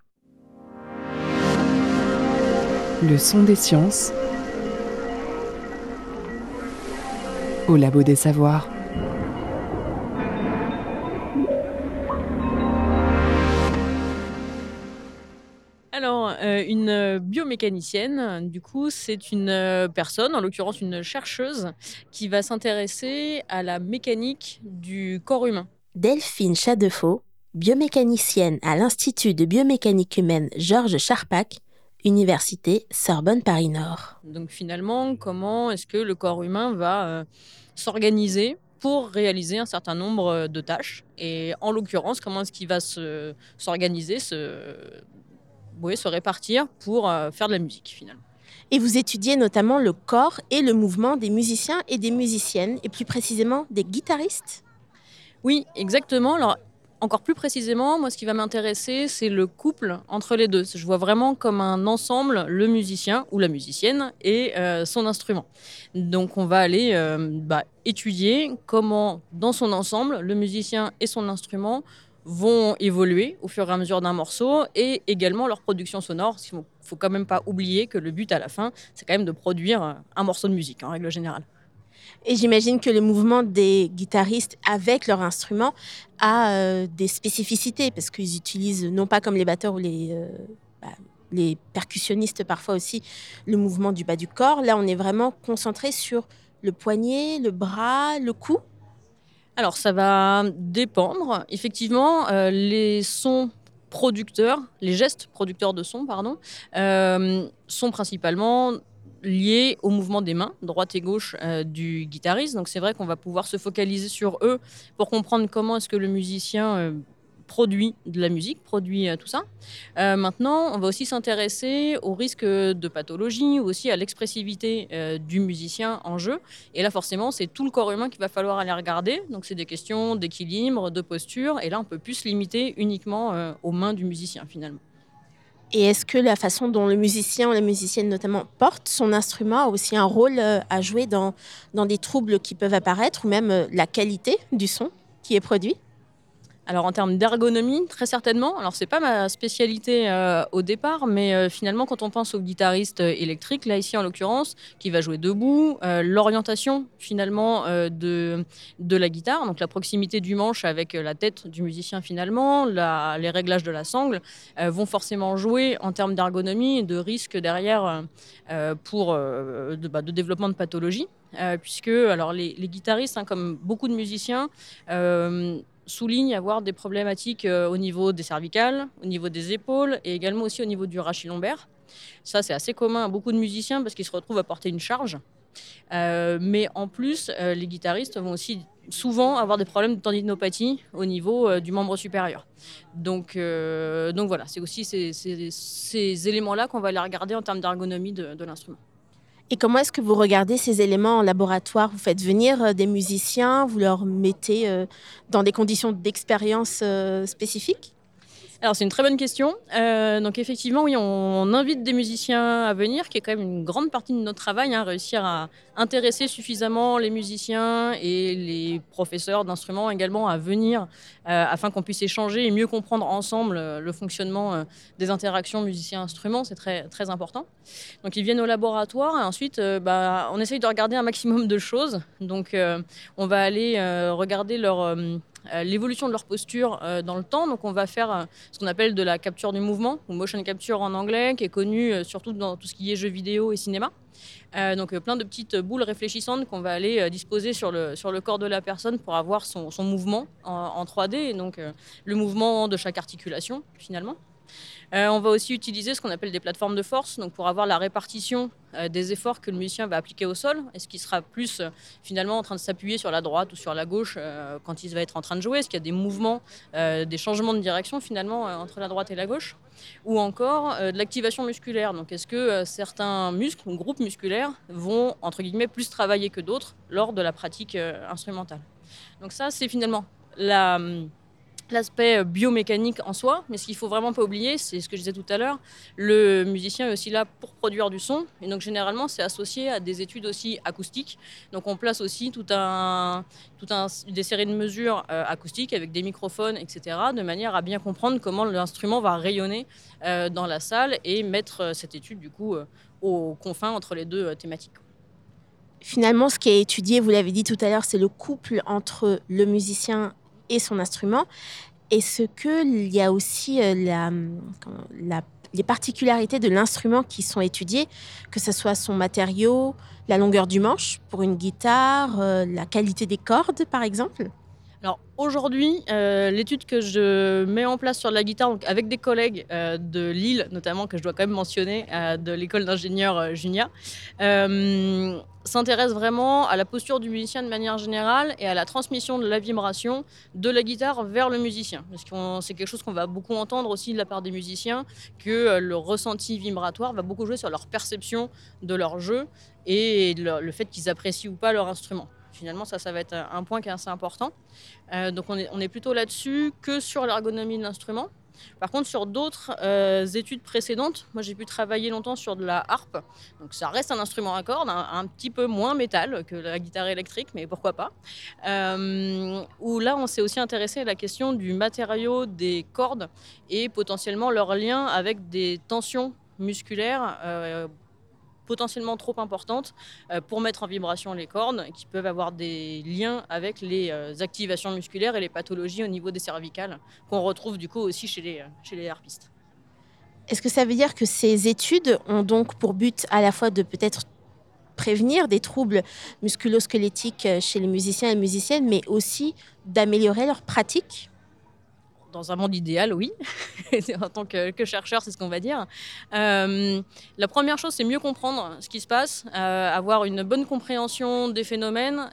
Le son des sciences au labo des savoirs.
Alors, euh, une biomécanicienne, du coup, c'est une euh, personne, en l'occurrence une chercheuse, qui va s'intéresser à la mécanique du corps humain.
Delphine Chadefaux, biomécanicienne à l'Institut de biomécanique humaine Georges Charpak, Université Sorbonne Paris Nord.
Donc finalement, comment est-ce que le corps humain va euh, s'organiser pour réaliser un certain nombre de tâches? Et en l'occurrence, comment est-ce qu'il va s'organiser, se, se répartir pour euh, faire de la musique finalement?
Et vous étudiez notamment le corps et le mouvement des musiciens et des musiciennes, et plus précisément des guitaristes?
Oui, exactement. Alors, encore plus précisément, moi, ce qui va m'intéresser, c'est le couple entre les deux. Je vois vraiment comme un ensemble le musicien ou la musicienne et euh, son instrument. Donc, on va aller euh, bah, étudier comment, dans son ensemble, le musicien et son instrument vont évoluer au fur et à mesure d'un morceau et également leur production sonore. Il ne faut quand même pas oublier que le but à la fin, c'est quand même de produire un morceau de musique en règle générale.
Et j'imagine que le mouvement des guitaristes avec leur instrument a euh, des spécificités parce qu'ils utilisent, non pas comme les batteurs ou les, euh, bah, les percussionnistes parfois aussi, le mouvement du bas du corps. Là, on est vraiment concentré sur le poignet, le bras, le cou.
Alors, ça va dépendre. Effectivement, euh, les sons producteurs, les gestes producteurs de sons, pardon, sont principalement liés au mouvement des mains, droite et gauche euh, du guitariste. Donc c'est vrai qu'on va pouvoir se focaliser sur eux pour comprendre comment est-ce que le musicien euh, produit de la musique, produit euh, tout ça. maintenant, on va aussi s'intéresser au risque de pathologie ou aussi à l'expressivité du musicien en jeu. Et là, forcément, c'est tout le corps humain qu'il va falloir aller regarder. Donc c'est des questions d'équilibre, de posture. Et là, on peut plus se limiter uniquement aux mains du musicien finalement.
Et est-ce que la façon dont le musicien ou la musicienne notamment porte son instrument a aussi un rôle euh, à jouer dans, dans des troubles qui peuvent apparaître ou même euh, la qualité du son qui est produit?
Alors en termes d'ergonomie, très certainement. Alors c'est pas ma spécialité euh, au départ, mais euh, finalement quand on pense au guitariste euh, électrique, là ici en l'occurrence, qui va jouer debout, l'orientation finalement de, de la guitare, donc la proximité du manche avec la tête du musicien finalement, les réglages de la sangle vont forcément jouer en termes d'ergonomie et de risque derrière pour bah, de, développement de pathologie. puisque alors les, guitaristes, hein, comme beaucoup de musiciens, souligne avoir des problématiques euh, au niveau des cervicales, au niveau des épaules et également aussi au niveau du rachis lombaire. Ça, c'est assez commun à beaucoup de musiciens parce qu'ils se retrouvent à porter une charge. Euh, mais en plus, euh, les guitaristes vont aussi souvent avoir des problèmes de tendinopathie au niveau du membre supérieur. Donc, donc voilà, c'est aussi ces, éléments-là qu'on va aller regarder en termes d'ergonomie de l'instrument.
Et comment est-ce que vous regardez ces éléments en laboratoire? Vous faites venir euh, des musiciens, vous leur mettez euh, dans des conditions d'expérience euh, spécifiques?
Alors c'est une très bonne question. Euh, donc effectivement, oui, on, invite des musiciens à venir, qui est quand même une grande partie de notre travail, hein, réussir à intéresser suffisamment les musiciens et les professeurs d'instruments également à venir, euh, afin qu'on puisse échanger et mieux comprendre ensemble euh, le fonctionnement des interactions musiciens-instruments. C'est très très important. Donc ils viennent au laboratoire et ensuite, bah, on essaye de regarder un maximum de choses. Donc on va aller regarder leur l'évolution de leur posture euh, dans le temps. Donc on va faire euh, ce qu'on appelle de la capture du mouvement, ou motion capture en anglais, qui est connu surtout dans tout ce qui est jeux vidéo et cinéma. donc plein de petites boules réfléchissantes qu'on va aller disposer sur le, sur le corps de la personne pour avoir son, son mouvement en, 3D, et donc le mouvement de chaque articulation finalement. Euh, on va aussi utiliser ce qu'on appelle des plateformes de force, donc pour avoir la répartition euh, des efforts que le musicien va appliquer au sol. Est-ce qu'il sera plus euh, finalement en train de s'appuyer sur la droite ou sur la gauche quand il va être en train de jouer? Est-ce qu'il y a des mouvements, des changements de direction finalement entre la droite et la gauche? Ou encore de l'activation musculaire. Donc est-ce que certains muscles ou groupes musculaires vont entre guillemets plus travailler que d'autres lors de la pratique instrumentale? Donc ça c'est finalement la hum, l'aspect biomécanique en soi, mais ce qu'il faut vraiment pas oublier, c'est ce que je disais tout à l'heure, le musicien est aussi là pour produire du son, et donc généralement c'est associé à des études aussi acoustiques. Donc on place aussi tout un, tout un, des séries de mesures euh, acoustiques avec des microphones, etc., de manière à bien comprendre comment l'instrument va rayonner euh, dans la salle et mettre euh, cette étude du coup aux confins entre les deux thématiques.
Finalement, ce qui est étudié, vous l'avez dit tout à l'heure, c'est le couple entre le musicien et son instrument. Est-ce qu'il y a aussi euh, la, les particularités de l'instrument qui sont étudiées, que ce soit son matériau, la longueur du manche pour une guitare, euh, la qualité des cordes par exemple
alors aujourd'hui, euh, l'étude que je mets en place sur la guitare, avec des collègues de Lille notamment, que je dois quand même mentionner, de l'école d'ingénieur Junia, s'intéresse vraiment à la posture du musicien de manière générale et à la transmission de la vibration de la guitare vers le musicien. Parce que c'est quelque chose qu'on va beaucoup entendre aussi de la part des musiciens, que euh, le ressenti vibratoire va beaucoup jouer sur leur perception de leur jeu et le, fait qu'ils apprécient ou pas leur instrument. Finalement, ça, ça va être un point qui est assez important. Euh, donc on est, plutôt là-dessus que sur l'ergonomie de l'instrument. Par contre, sur d'autres euh, études précédentes, moi j'ai pu travailler longtemps sur de la harpe. Donc ça reste un instrument à cordes, un, petit peu moins métal que la guitare électrique, mais pourquoi pas. Euh, où là, on s'est aussi intéressé à la question du matériau des cordes et potentiellement leur lien avec des tensions musculaires. Euh, potentiellement trop importantes euh, pour mettre en vibration les cornes, qui peuvent avoir des liens avec les euh, activations musculaires et les pathologies au niveau des cervicales, qu'on retrouve du coup aussi chez les, euh, chez les harpistes.
Est-ce que ça veut dire que ces études ont donc pour but à la fois de peut-être prévenir des troubles musculosquelettiques chez les musiciens et musiciennes, mais aussi d'améliorer leur pratique?
Dans un monde idéal, oui. en tant que, chercheur, c'est ce qu'on va dire. Euh, la première chose, c'est mieux comprendre ce qui se passe, euh, avoir une bonne compréhension des phénomènes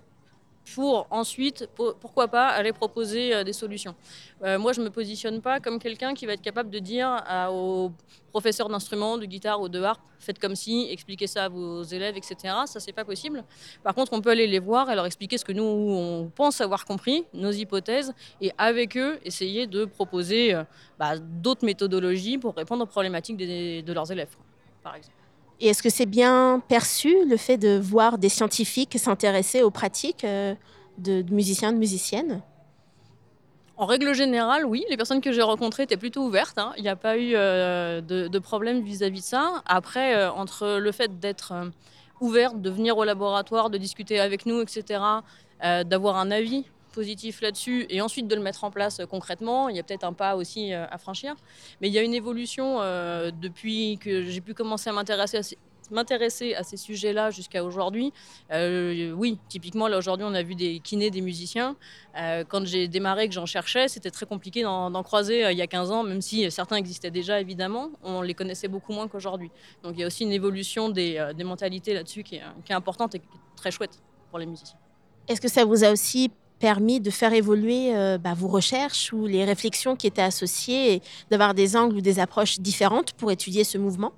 pour ensuite, pourquoi pas, aller proposer euh, des solutions. Euh, moi, je ne me positionne pas comme quelqu'un qui va être capable de dire aux professeurs d'instruments, de guitare ou de harpe, faites comme si, expliquez ça à vos élèves, etc. Ça, c'est pas possible. Par contre, on peut aller les voir et leur expliquer ce que nous, on pense avoir compris, nos hypothèses, et avec eux, essayer de proposer euh, bah, d'autres méthodologies pour répondre aux problématiques de leurs élèves, par exemple.
Et est-ce que c'est bien perçu le fait de voir des scientifiques s'intéresser aux pratiques euh, de, musiciens, de musiciennes?
En règle générale, oui. Les personnes que j'ai rencontrées étaient plutôt ouvertes. Hein. Il n'y a pas eu euh, de, problème vis-à-vis de ça. Après, euh, entre le fait d'être ouverte, de venir au laboratoire, de discuter avec nous, etc., d'avoir un avis positif là-dessus et ensuite de le mettre en place euh, concrètement. Il y a peut-être un pas aussi euh, à franchir. Mais il y a une évolution euh, depuis que j'ai pu commencer à m'intéresser à ces sujets-là jusqu'à aujourd'hui. oui, typiquement, là aujourd'hui, on a vu des kinés, des musiciens. quand j'ai démarré, que j'en cherchais, c'était très compliqué d'en croiser il y a 15 ans, même si certains existaient déjà, évidemment. On les connaissait beaucoup moins qu'aujourd'hui. Donc il y a aussi une évolution des, mentalités là-dessus qui, qui, est importante et très chouette pour les musiciens.
Est-ce que ça vous a aussi permis de faire évoluer euh, bah, vos recherches ou les réflexions qui étaient associées et d'avoir des angles ou des approches différentes pour étudier ce mouvement?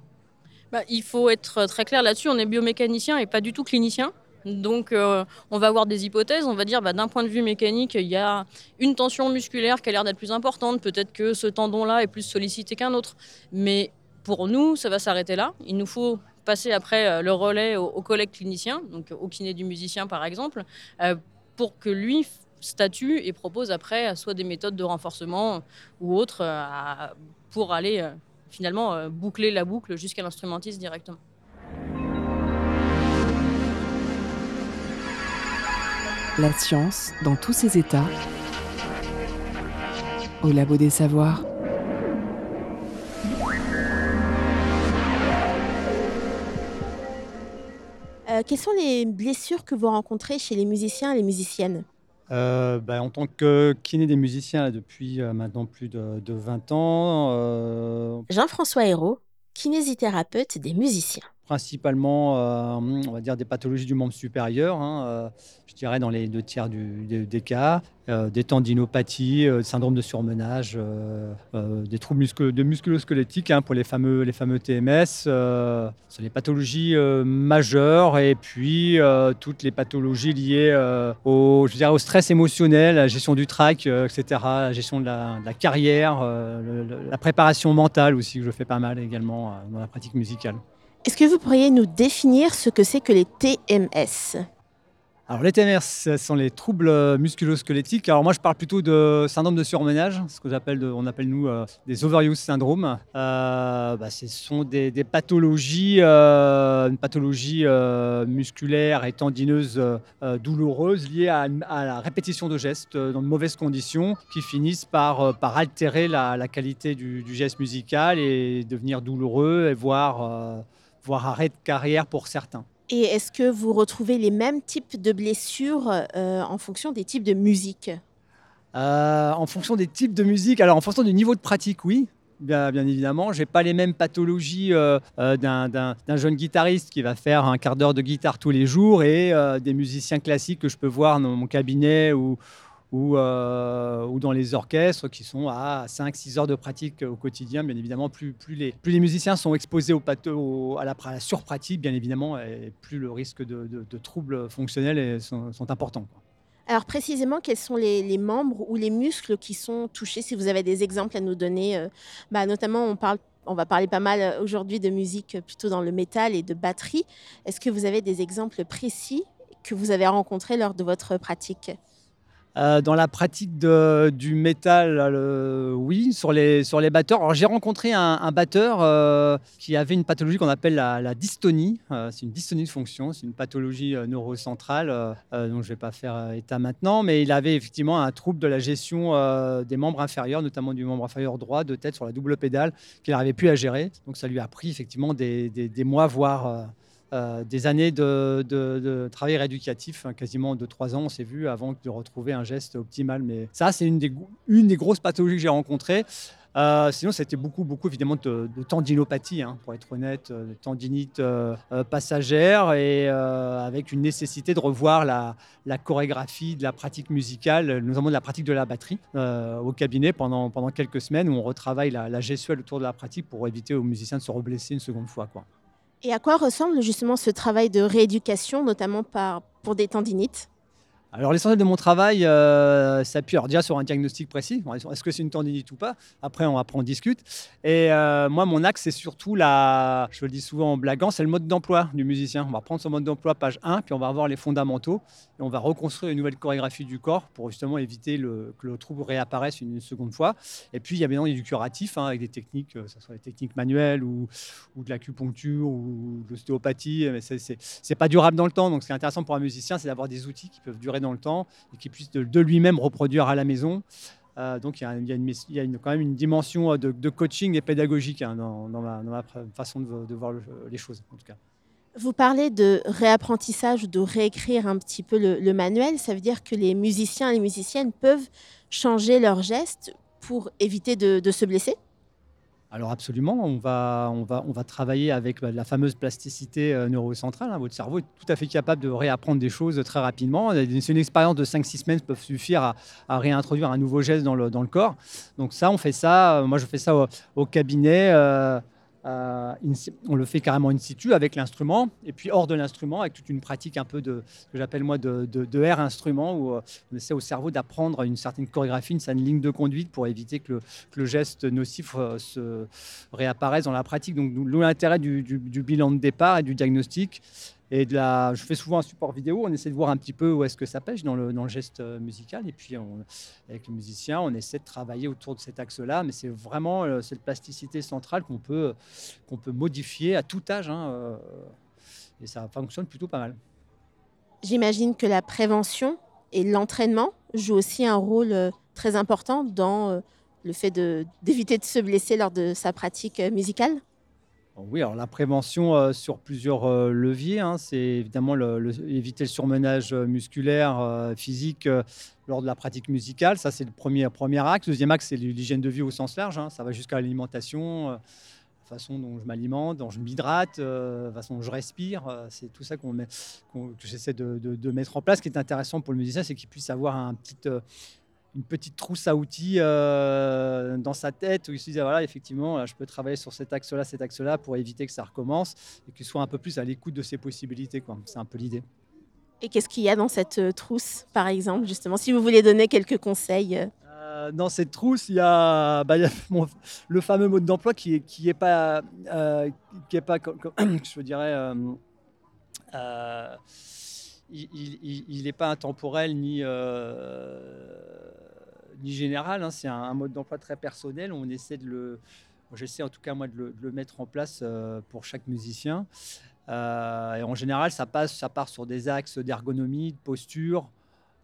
Bah, Il faut être très clair là-dessus. On est biomécanicien et pas du tout clinicien. Donc, euh, on va avoir des hypothèses. On va dire, bah, d'un point de vue mécanique, il y a une tension musculaire qui a l'air d'être plus importante. Peut-être que ce tendon-là est plus sollicité qu'un autre. Mais pour nous, ça va s'arrêter là. Il nous faut passer après euh, le relais aux, collègues cliniciens, donc au kiné du musicien par exemple, pour que lui statue et propose après soit des méthodes de renforcement ou autres euh, pour aller euh, finalement euh, boucler la boucle jusqu'à l'instrumentiste directement.
La science dans tous ses états au labo des savoirs.
Euh, quelles sont les blessures que vous rencontrez chez les musiciens et les musiciennes
euh, bah, en tant que kiné des musiciens depuis euh, maintenant plus de, de 20 ans.
Jean-François Hérault, kinésithérapeute des musiciens.
Principalement, euh, on va dire, des pathologies du membre supérieur, hein, euh, je dirais dans les deux tiers des, cas, euh, des tendinopathies, syndrome de surmenage, des troubles de musculo-squelettiques hein, pour les fameux, les fameux TMS. les pathologies majeures et puis toutes les pathologies liées au, stress émotionnel, à la gestion du trac, etc., la gestion de la, de la carrière, la préparation mentale aussi, que je fais pas mal également dans la pratique musicale.
Est-ce que vous pourriez nous définir ce que c'est que les TMS
Alors les TMS, ce sont les troubles euh, musculo-squelettiques. Alors moi, je parle plutôt de syndrome de surmenage, ce que j'appelle, appelle nous euh, des overuse syndrome. Euh, bah, ce sont des, pathologies, euh, une pathologie musculaire et tendineuse douloureuse liée à, la répétition de gestes dans de mauvaises conditions qui finissent par, par altérer la, qualité du, du geste musical et devenir douloureux et voire, voire arrêt de carrière pour certains.
Et est-ce que vous retrouvez les mêmes types de blessures euh, en fonction des types de musique?
Euh, en fonction des types de musique, alors en fonction du niveau de pratique, oui. Bien, bien évidemment, j'ai pas les mêmes pathologies euh, d'un- jeune guitariste qui va faire un quart d'heure de guitare tous les jours et des musiciens classiques que je peux voir dans mon cabinet ou, ou, euh, ou dans les orchestres qui sont à 5-6 heures de pratique au quotidien. Bien évidemment, plus, les, musiciens sont exposés à, la, surpratique, bien évidemment, et plus le risque de, troubles fonctionnels est- sont, importants.
Alors précisément, quels sont les, membres ou les muscles qui sont touchés Si vous avez des exemples à nous donner, euh, bah, notamment on, on va parler pas mal euh, aujourd'hui de musique euh, plutôt dans le métal et de batterie. Est-ce que vous avez des exemples précis que vous avez rencontrés lors de votre pratique?
Euh, dans la pratique du métal, oui, sur les, sur les batteurs. Alors, j'ai rencontré un, batteur euh, qui avait une pathologie qu'on appelle la, dystonie. Euh, c'est une dystonie de fonction, c'est une pathologie neurocentrale dont je ne vais pas faire état maintenant, mais il avait effectivement un trouble de la gestion des membres inférieurs, notamment du membre inférieur droit de tête sur la double pédale, qu'il n'arrivait plus à gérer. Donc ça lui a pris effectivement des, des- mois, voire des années de, travail rééducatif, hein, quasiment de trois ans, on s'est vu avant de retrouver un geste optimal. Mais ça, c'est une des, grosses pathologies que j'ai rencontrées. Euh, sinon, c'était beaucoup, beaucoup évidemment de, de tendinopathie, hein, pour être honnête, euh, de tendinite euh, euh, passagère et euh, avec une nécessité de revoir la, chorégraphie de la pratique musicale, notamment de la pratique de la batterie, euh, au cabinet pendant, quelques semaines où on retravaille la, la gestuelle autour de la pratique pour éviter aux musiciens de se reblesser une seconde fois.
Et à quoi ressemble justement ce travail de rééducation, notamment pour des tendinites?
Alors l'essentiel de mon travail euh, s'appuie déjà sur un diagnostic précis. Est-ce que c'est une tendinite ou pas? Après on, après, on discute. Et euh, moi, mon axe, c'est surtout la, je le dis souvent en blaguant, c'est le mode d'emploi du musicien. On va prendre son mode d'emploi, page 1, puis on va revoir les fondamentaux. Et on va reconstruire une nouvelle chorégraphie du corps pour justement éviter que le trouble réapparaisse une seconde fois. Et puis il y a entendu du curatif hein, avec des techniques, euh, que ce soit des techniques manuelles ou, ou de l'acupuncture ou de l'ostéopathie. Mais c'est pas durable dans le temps. Donc, ce qui est intéressant pour un musicien, c'est d'avoir des outils qui peuvent durer dans le temps et qui puissent de, lui-même reproduire à la maison. Euh, donc, il y a, y quand même une dimension euh, de, coaching et pédagogique hein, dans, dans ma, dans façon de, voir le- les choses, en tout cas.
Vous parlez de réapprentissage, de réécrire un petit peu le, manuel. Ça veut dire que les musiciens et les musiciennes peuvent changer leurs gestes pour éviter de se blesser?
Alors absolument, on va, on va, on va travailler avec bah, la fameuse plasticité euh, neurocentrale. hein. Votre cerveau est tout à fait capable de réapprendre des choses très rapidement. C'est une expérience de 5-6 semaines peut suffire à, à réintroduire un nouveau geste dans le, dans le corps. Donc ça, on fait ça, euh, moi je fais ça au, au cabinet. euh, euh, on le fait carrément in situ avec l'instrument et puis hors de l'instrument avec toute une pratique un peu de ce que j'appelle moi de, de, de R instrument où euh, on essaie au cerveau d'apprendre une certaine chorégraphie, une certaine ligne de conduite pour éviter que le, geste nocif euh, se réapparaisse dans la pratique. Donc, l'intérêt du bilan de départ et du diagnostic. Je fais souvent un support vidéo, on essaie de voir un petit peu où est-ce que ça pêche dans le, geste euh, musical. Et puis, avec le musicien, on essaie de travailler autour de cet axe-là. Mais c'est vraiment euh, cette plasticité centrale qu'on peut, qu'on peut modifier à tout âge. hein, euh, et ça fonctionne plutôt pas mal.
J'imagine que la prévention et l'entraînement jouent aussi un rôle très important dans le fait d'éviter de, se blesser lors de sa pratique musicale.
Oui, alors la prévention euh, sur plusieurs euh, leviers, hein, c'est évidemment le- éviter le surmenage euh, musculaire, physique lors de la pratique musicale. Ça, c'est le premier, premier axe. Le deuxième axe, c'est l'hygiène de vie au sens large. hein. Ça va jusqu'à l'alimentation, la façon dont je m'alimente, dont je m'hydrate, la façon dont je respire. c'est tout ça qu'on met, que j'essaie de, de, mettre en place. Ce qui est intéressant pour le musicien, c'est qu'il puisse avoir un petit une petite trousse à outils euh, dans sa tête où il se dit voilà effectivement je peux travailler sur cet axe-là, cet axe-là pour éviter que ça recommence et qu'il soit un peu plus à l'écoute de ses possibilités. C'est un peu l'idée.
Et qu'est-ce qu'il y a dans cette euh, trousse, par exemple, justement, si vous voulez donner quelques conseils
euh? Dans cette trousse, il y a, bah, le fameux mode d'emploi qui est, qui est pas, qui est pas, je dirais, il n'est pas intemporel ni ni général, hein, c'est un, mode d'emploi très personnel. On essaie de le, j'essaie en tout cas moi de le, mettre en place euh, pour chaque musicien. Euh, et en général, ça passe, ça part sur des axes d'ergonomie, de posture,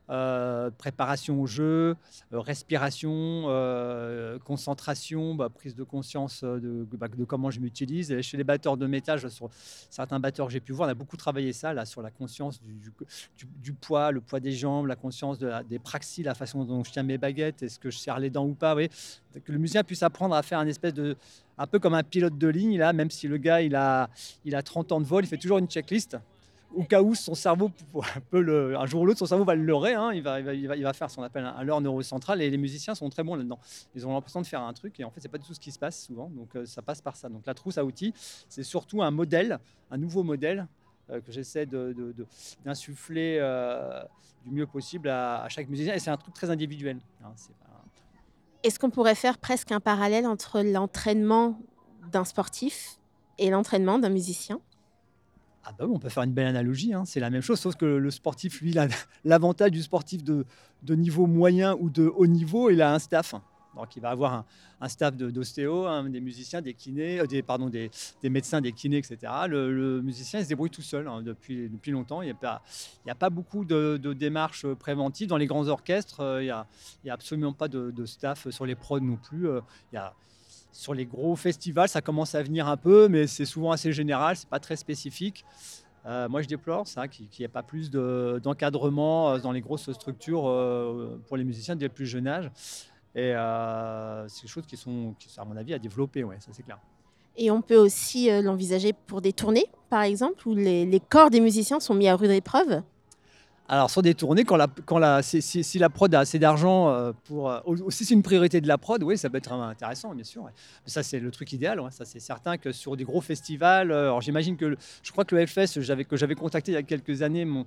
euh, préparation au jeu, euh, respiration, euh, concentration, bah, prise de conscience de, bah, de comment je m'utilise. Chez les batteurs de métal, sur certains batteurs que j'ai pu voir, on a beaucoup travaillé ça, là, sur la conscience du, poids, le poids des jambes, la conscience de des praxis, la façon dont je tiens mes baguettes, est-ce que je serre les dents ou pas. Que le musicien puisse apprendre à faire un espèce de. un peu comme un pilote de ligne, là, même si le gars il a, il a 30 ans de vol, il fait toujours une checklist au cas où son cerveau, un jour ou l'autre, son cerveau va le leurrer. Hein. il, va, faire ce qu'on appelle un, leurre neurocentral. Et les musiciens sont très bons là-dedans. Ils ont l'impression de faire un truc et en fait, c'est pas du tout ce qui se passe souvent. Donc, euh, ça passe par ça. Donc, la trousse à outils, c'est surtout un modèle, un nouveau modèle euh, que j'essaie d'insuffler euh, du mieux possible à, chaque musicien. Et c'est un truc très individuel. Hein.
Est-ce qu'on pourrait faire presque un parallèle entre l'entraînement d'un sportif et l'entraînement d'un musicien?
Ah bah on peut faire une belle analogie, hein. c'est la même chose, sauf que le sportif, lui, l'avantage du sportif de, niveau moyen ou de haut niveau, il a un staff. Donc il va avoir un, staff d'ostéo, hein, des musiciens, des kinés, euh, des, pardon, des, médecins, des kinés, etc. Le, musicien, il se débrouille tout seul hein, depuis, depuis longtemps. Il n'y a, pas, beaucoup de, démarches préventives. Dans les grands orchestres, euh, il n'y a, a, absolument pas de, staff sur les prods non plus. Euh, il y a, sur les gros festivals, ça commence à venir un peu, mais c'est souvent assez général, c'est pas très spécifique. Euh, moi, je déplore ça, qu'il n'y ait pas plus d'encadrement euh, dans les grosses structures euh, pour les musiciens dès le plus jeune âge. Et c'est des choses qui sont, à mon avis, à développer, ouais, ça c'est clair.
Et on peut aussi l'envisager pour des tournées, par exemple, où les corps des musiciens sont mis à rude épreuve?
Alors, sur des tournées, quand la, quand la, si, la prod a assez d'argent euh, pour. Euh, aussi, c'est une priorité de la prod, oui, ça peut être intéressant, bien sûr. Ça, c'est le truc idéal. Ça, c'est certain que sur des gros festivals. Euh, alors, j'imagine que. Je crois que le FS, que j'avais contacté il y a quelques années, mon,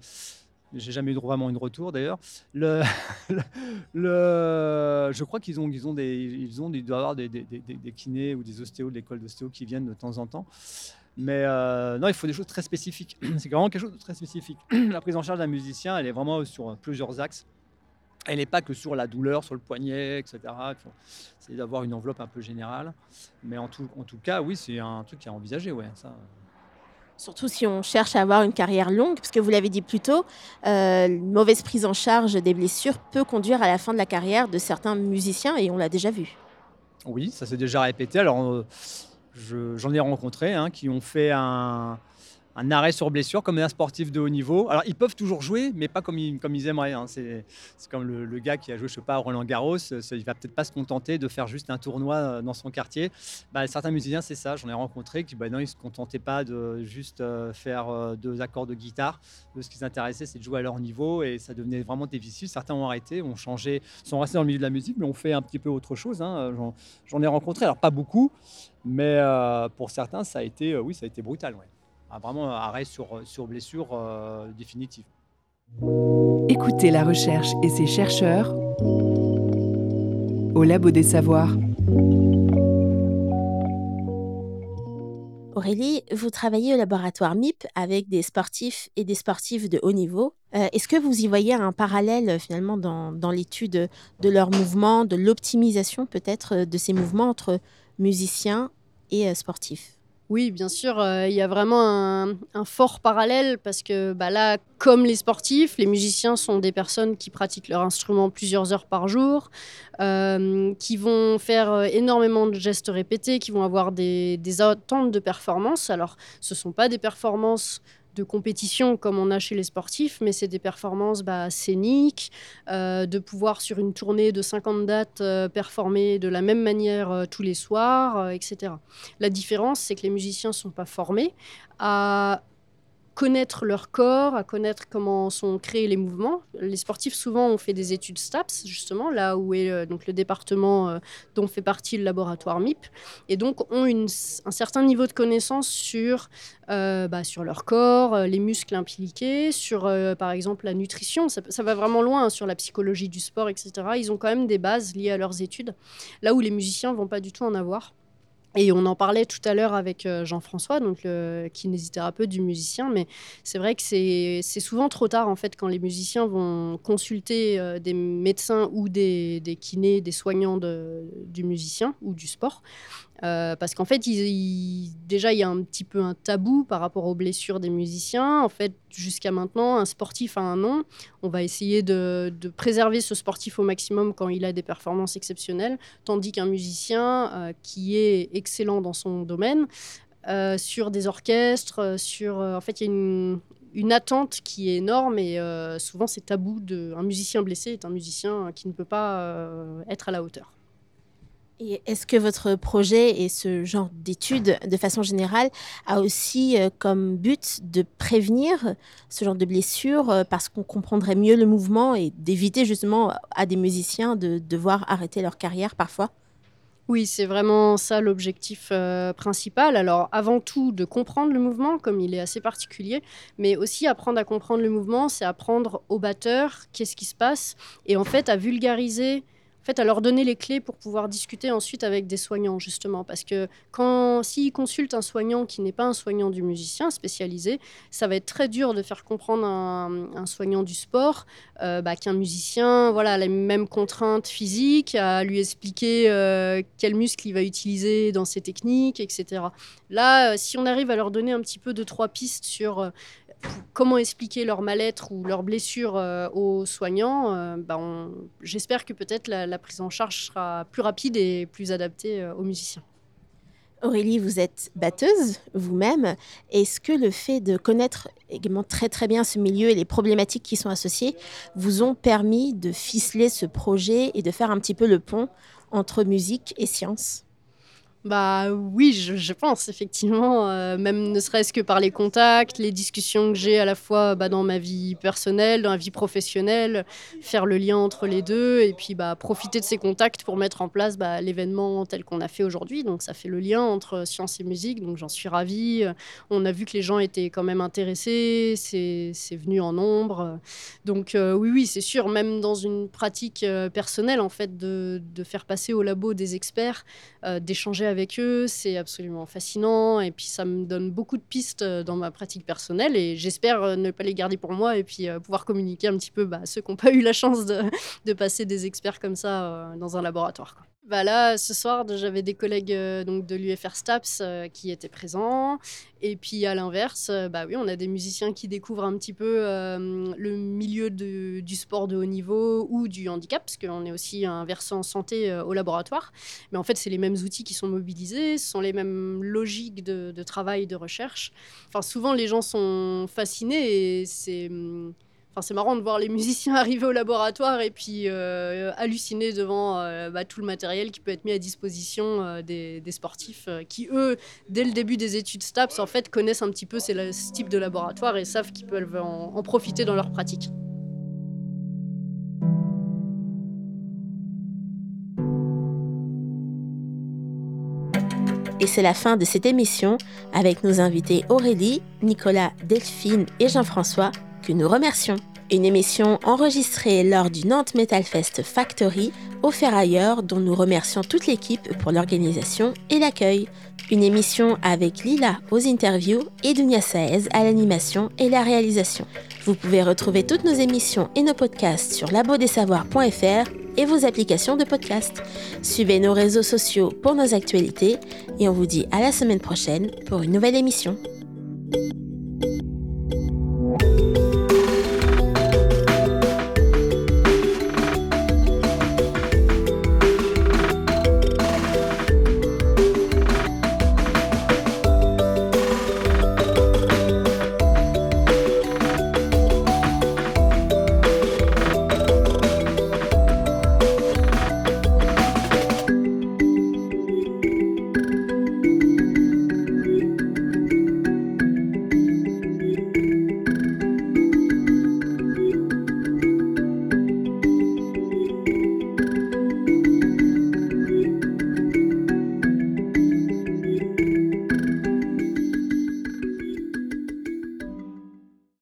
j'ai jamais eu vraiment une retour d'ailleurs. Le, le, je crois qu'ils ont, ils ont ils ont, ils doivent avoir des, des, des, des kinés ou des ostéos de l'école d'ostéo qui viennent de temps en temps. Mais euh, non, il faut des choses très spécifiques. C'est vraiment quelque chose de très spécifique. La prise en charge d'un musicien, elle est vraiment sur plusieurs axes. Elle n'est pas que sur la douleur, sur le poignet, etc. C'est d'avoir une enveloppe un peu générale. Mais en tout, en tout cas, oui, c'est un truc qui est envisagé. Ouais, ça.
Surtout si on cherche à avoir une carrière longue, parce que vous l'avez dit plus tôt, euh, une mauvaise prise en charge des blessures peut conduire à la fin de la carrière de certains musiciens, et on l'a déjà vu.
Oui, ça s'est déjà répété. Alors, euh, j'en ai rencontré hein, qui ont fait un, un arrêt sur blessure comme un sportif de haut niveau. Alors ils peuvent toujours jouer, mais pas comme ils, comme aimeraient. Hein. C'est comme le, gars qui a joué, je sais pas, Roland Garros. Il va peut-être pas se contenter de faire juste un tournoi euh, dans son quartier. Bah, certains musiciens, c'est ça. J'en ai rencontré qui, bah, non, ils se contentaient pas de juste euh, faire euh, deux accords de guitare. Ce qui les intéressait, c'est de jouer à leur niveau et ça devenait vraiment difficile. Certains ont arrêté, ont changé, sont restés dans le milieu de la musique, mais ont fait un petit peu autre chose. Hein. J'en ai rencontré, alors pas beaucoup, mais pour certains, ça a été, oui, ça a été brutal. Vraiment arrêt sur, sur blessure euh, définitive.
Écoutez la recherche et ses chercheurs au Labo des Savoirs.
Aurélie, vous travaillez au laboratoire MIP avec des sportifs et des sportifs de haut niveau. Euh, est-ce que vous y voyez un parallèle finalement dans, dans l'étude de leurs mouvements, de l'optimisation peut-être de ces mouvements entre musiciens et euh, sportifs?
Oui, bien sûr, euh, il y a vraiment un, fort parallèle parce que bah, là, comme les sportifs, les musiciens sont des personnes qui pratiquent leur instrument plusieurs heures par jour, euh, qui vont faire euh, énormément de gestes répétés, qui vont avoir des, attentes de performance. Alors, ce ne sont pas des performances de compétition comme on a chez les sportifs, mais c'est des performances bah, scéniques, euh, de pouvoir sur une tournée de 50 dates euh, performer de la même manière euh, tous les soirs, etc. La différence, c'est que les musiciens ne sont pas formés à connaître leur corps, à connaître comment sont créés les mouvements. Les sportifs, souvent, ont fait des études STAPS, justement, là où est euh, donc le département euh, dont fait partie le laboratoire MIP, et donc ont un certain niveau de connaissance sur, euh, bah, sur leur corps, les muscles impliqués, sur, par exemple, la nutrition. Ça, va vraiment loin, hein, sur la psychologie du sport, etc. Ils ont quand même des bases liées à leurs études, là où les musiciens vont pas du tout en avoir. Et on en parlait tout à l'heure avec euh, Jean-François, donc le kinésithérapeute du musicien, mais c'est vrai que c'est souvent trop tard en fait quand les musiciens vont consulter euh, des médecins ou des, kinés, des soignants du musicien ou du sport. Euh, parce qu'en fait, déjà, il y a un petit peu un tabou par rapport aux blessures des musiciens. En fait, jusqu'à maintenant, un sportif a un nom. On va essayer de, préserver ce sportif au maximum quand il a des performances exceptionnelles, tandis qu'un musicien euh, qui est excellent dans son domaine, euh, sur des orchestres, sur... en fait, il y a une, attente qui est énorme et souvent c'est tabou. De, un musicien blessé est un musicien qui ne peut pas être à la hauteur.
Est-ce que votre projet et ce genre d'études, de façon générale, a aussi euh, comme but de prévenir ce genre de blessures euh, parce qu'on comprendrait mieux le mouvement et d'éviter justement à des musiciens de devoir arrêter leur carrière parfois?
Oui, c'est vraiment ça l'objectif euh, principal. Alors avant tout, de comprendre le mouvement, comme il est assez particulier, mais aussi apprendre à comprendre le mouvement, c'est apprendre au batteur qu'est-ce qui se passe, et en fait à vulgariser en fait, à leur donner les clés pour pouvoir discuter ensuite avec des soignants, justement. Parce que quand, s'ils consultent un soignant qui n'est pas un soignant du musicien spécialisé, ça va être très dur de faire comprendre à un, soignant du sport euh, bah, qu'un musicien voilà, a les mêmes contraintes physiques, à lui expliquer euh, quel muscle il va utiliser dans ses techniques, etc. Là, euh, si on arrive à leur donner un petit peu de trois pistes sur comment expliquer leur mal-être ou leur blessure euh, aux soignants, euh, bah, j'espère que peut-être la, prise en charge sera plus rapide et plus adaptée euh, aux musiciens.
Aurélie, vous êtes batteuse vous-même. Est-ce que le fait de connaître également très très bien ce milieu et les problématiques qui sont associées vous ont permis de ficeler ce projet et de faire un petit peu le pont entre musique et science?
Bah oui, je, pense effectivement, euh, même ne serait-ce que par les contacts, les discussions que j'ai à la fois bah, dans ma vie personnelle, dans ma vie professionnelle, faire le lien entre les deux et puis bah, profiter de ces contacts pour mettre en place bah, l'événement tel qu'on a fait aujourd'hui. Donc ça fait le lien entre science et musique, donc j'en suis ravie. On a vu que les gens étaient quand même intéressés, c'est venu en nombre. Donc euh, oui, oui, c'est sûr, même dans une pratique euh, personnelle en fait, de, de, faire passer au labo des experts, d'échanger avec avec eux, c'est absolument fascinant et puis ça me donne beaucoup de pistes euh, dans ma pratique personnelle et j'espère euh, ne pas les garder pour moi et puis euh, pouvoir communiquer un petit peu bah, ceux qui n'ont pas eu la chance de, passer des experts comme ça dans un laboratoire. Bah là, ce soir, j'avais des collègues euh, donc de l'UFR STAPS euh, qui étaient présents. Et puis à l'inverse, euh, bah oui, on a des musiciens qui découvrent un petit peu le milieu du sport de haut niveau ou du handicap, parce qu'on est aussi un versant santé au laboratoire. Mais en fait, c'est les mêmes outils qui sont mobilisés, ce sont les mêmes logiques de, travail, de recherche. Enfin, souvent, les gens sont fascinés et c'est hum, C'est marrant de voir les musiciens arriver au laboratoire et puis euh, halluciner devant euh, bah, tout le matériel qui peut être mis à disposition euh, des, sportifs qui, eux, dès le début des études STAPS, en fait, connaissent un petit peu ce type de laboratoire et savent qu'ils peuvent en profiter dans leur pratique.
Et c'est la fin de cette émission avec nos invités Aurélie, Nicolas, Delphine et Jean-François que nous remercions. Une émission enregistrée lors du Nantes Metal Fest Factory au Ferrailleur dont nous remercions toute l'équipe pour l'organisation et l'accueil. Une émission avec Lila aux interviews et Dunia Saez à l'animation et la réalisation. Vous pouvez retrouver toutes nos émissions et nos podcasts sur labodesavoirs.fr et vos applications de podcast. Suivez nos réseaux sociaux pour nos actualités et on vous dit à la semaine prochaine pour une nouvelle émission. Música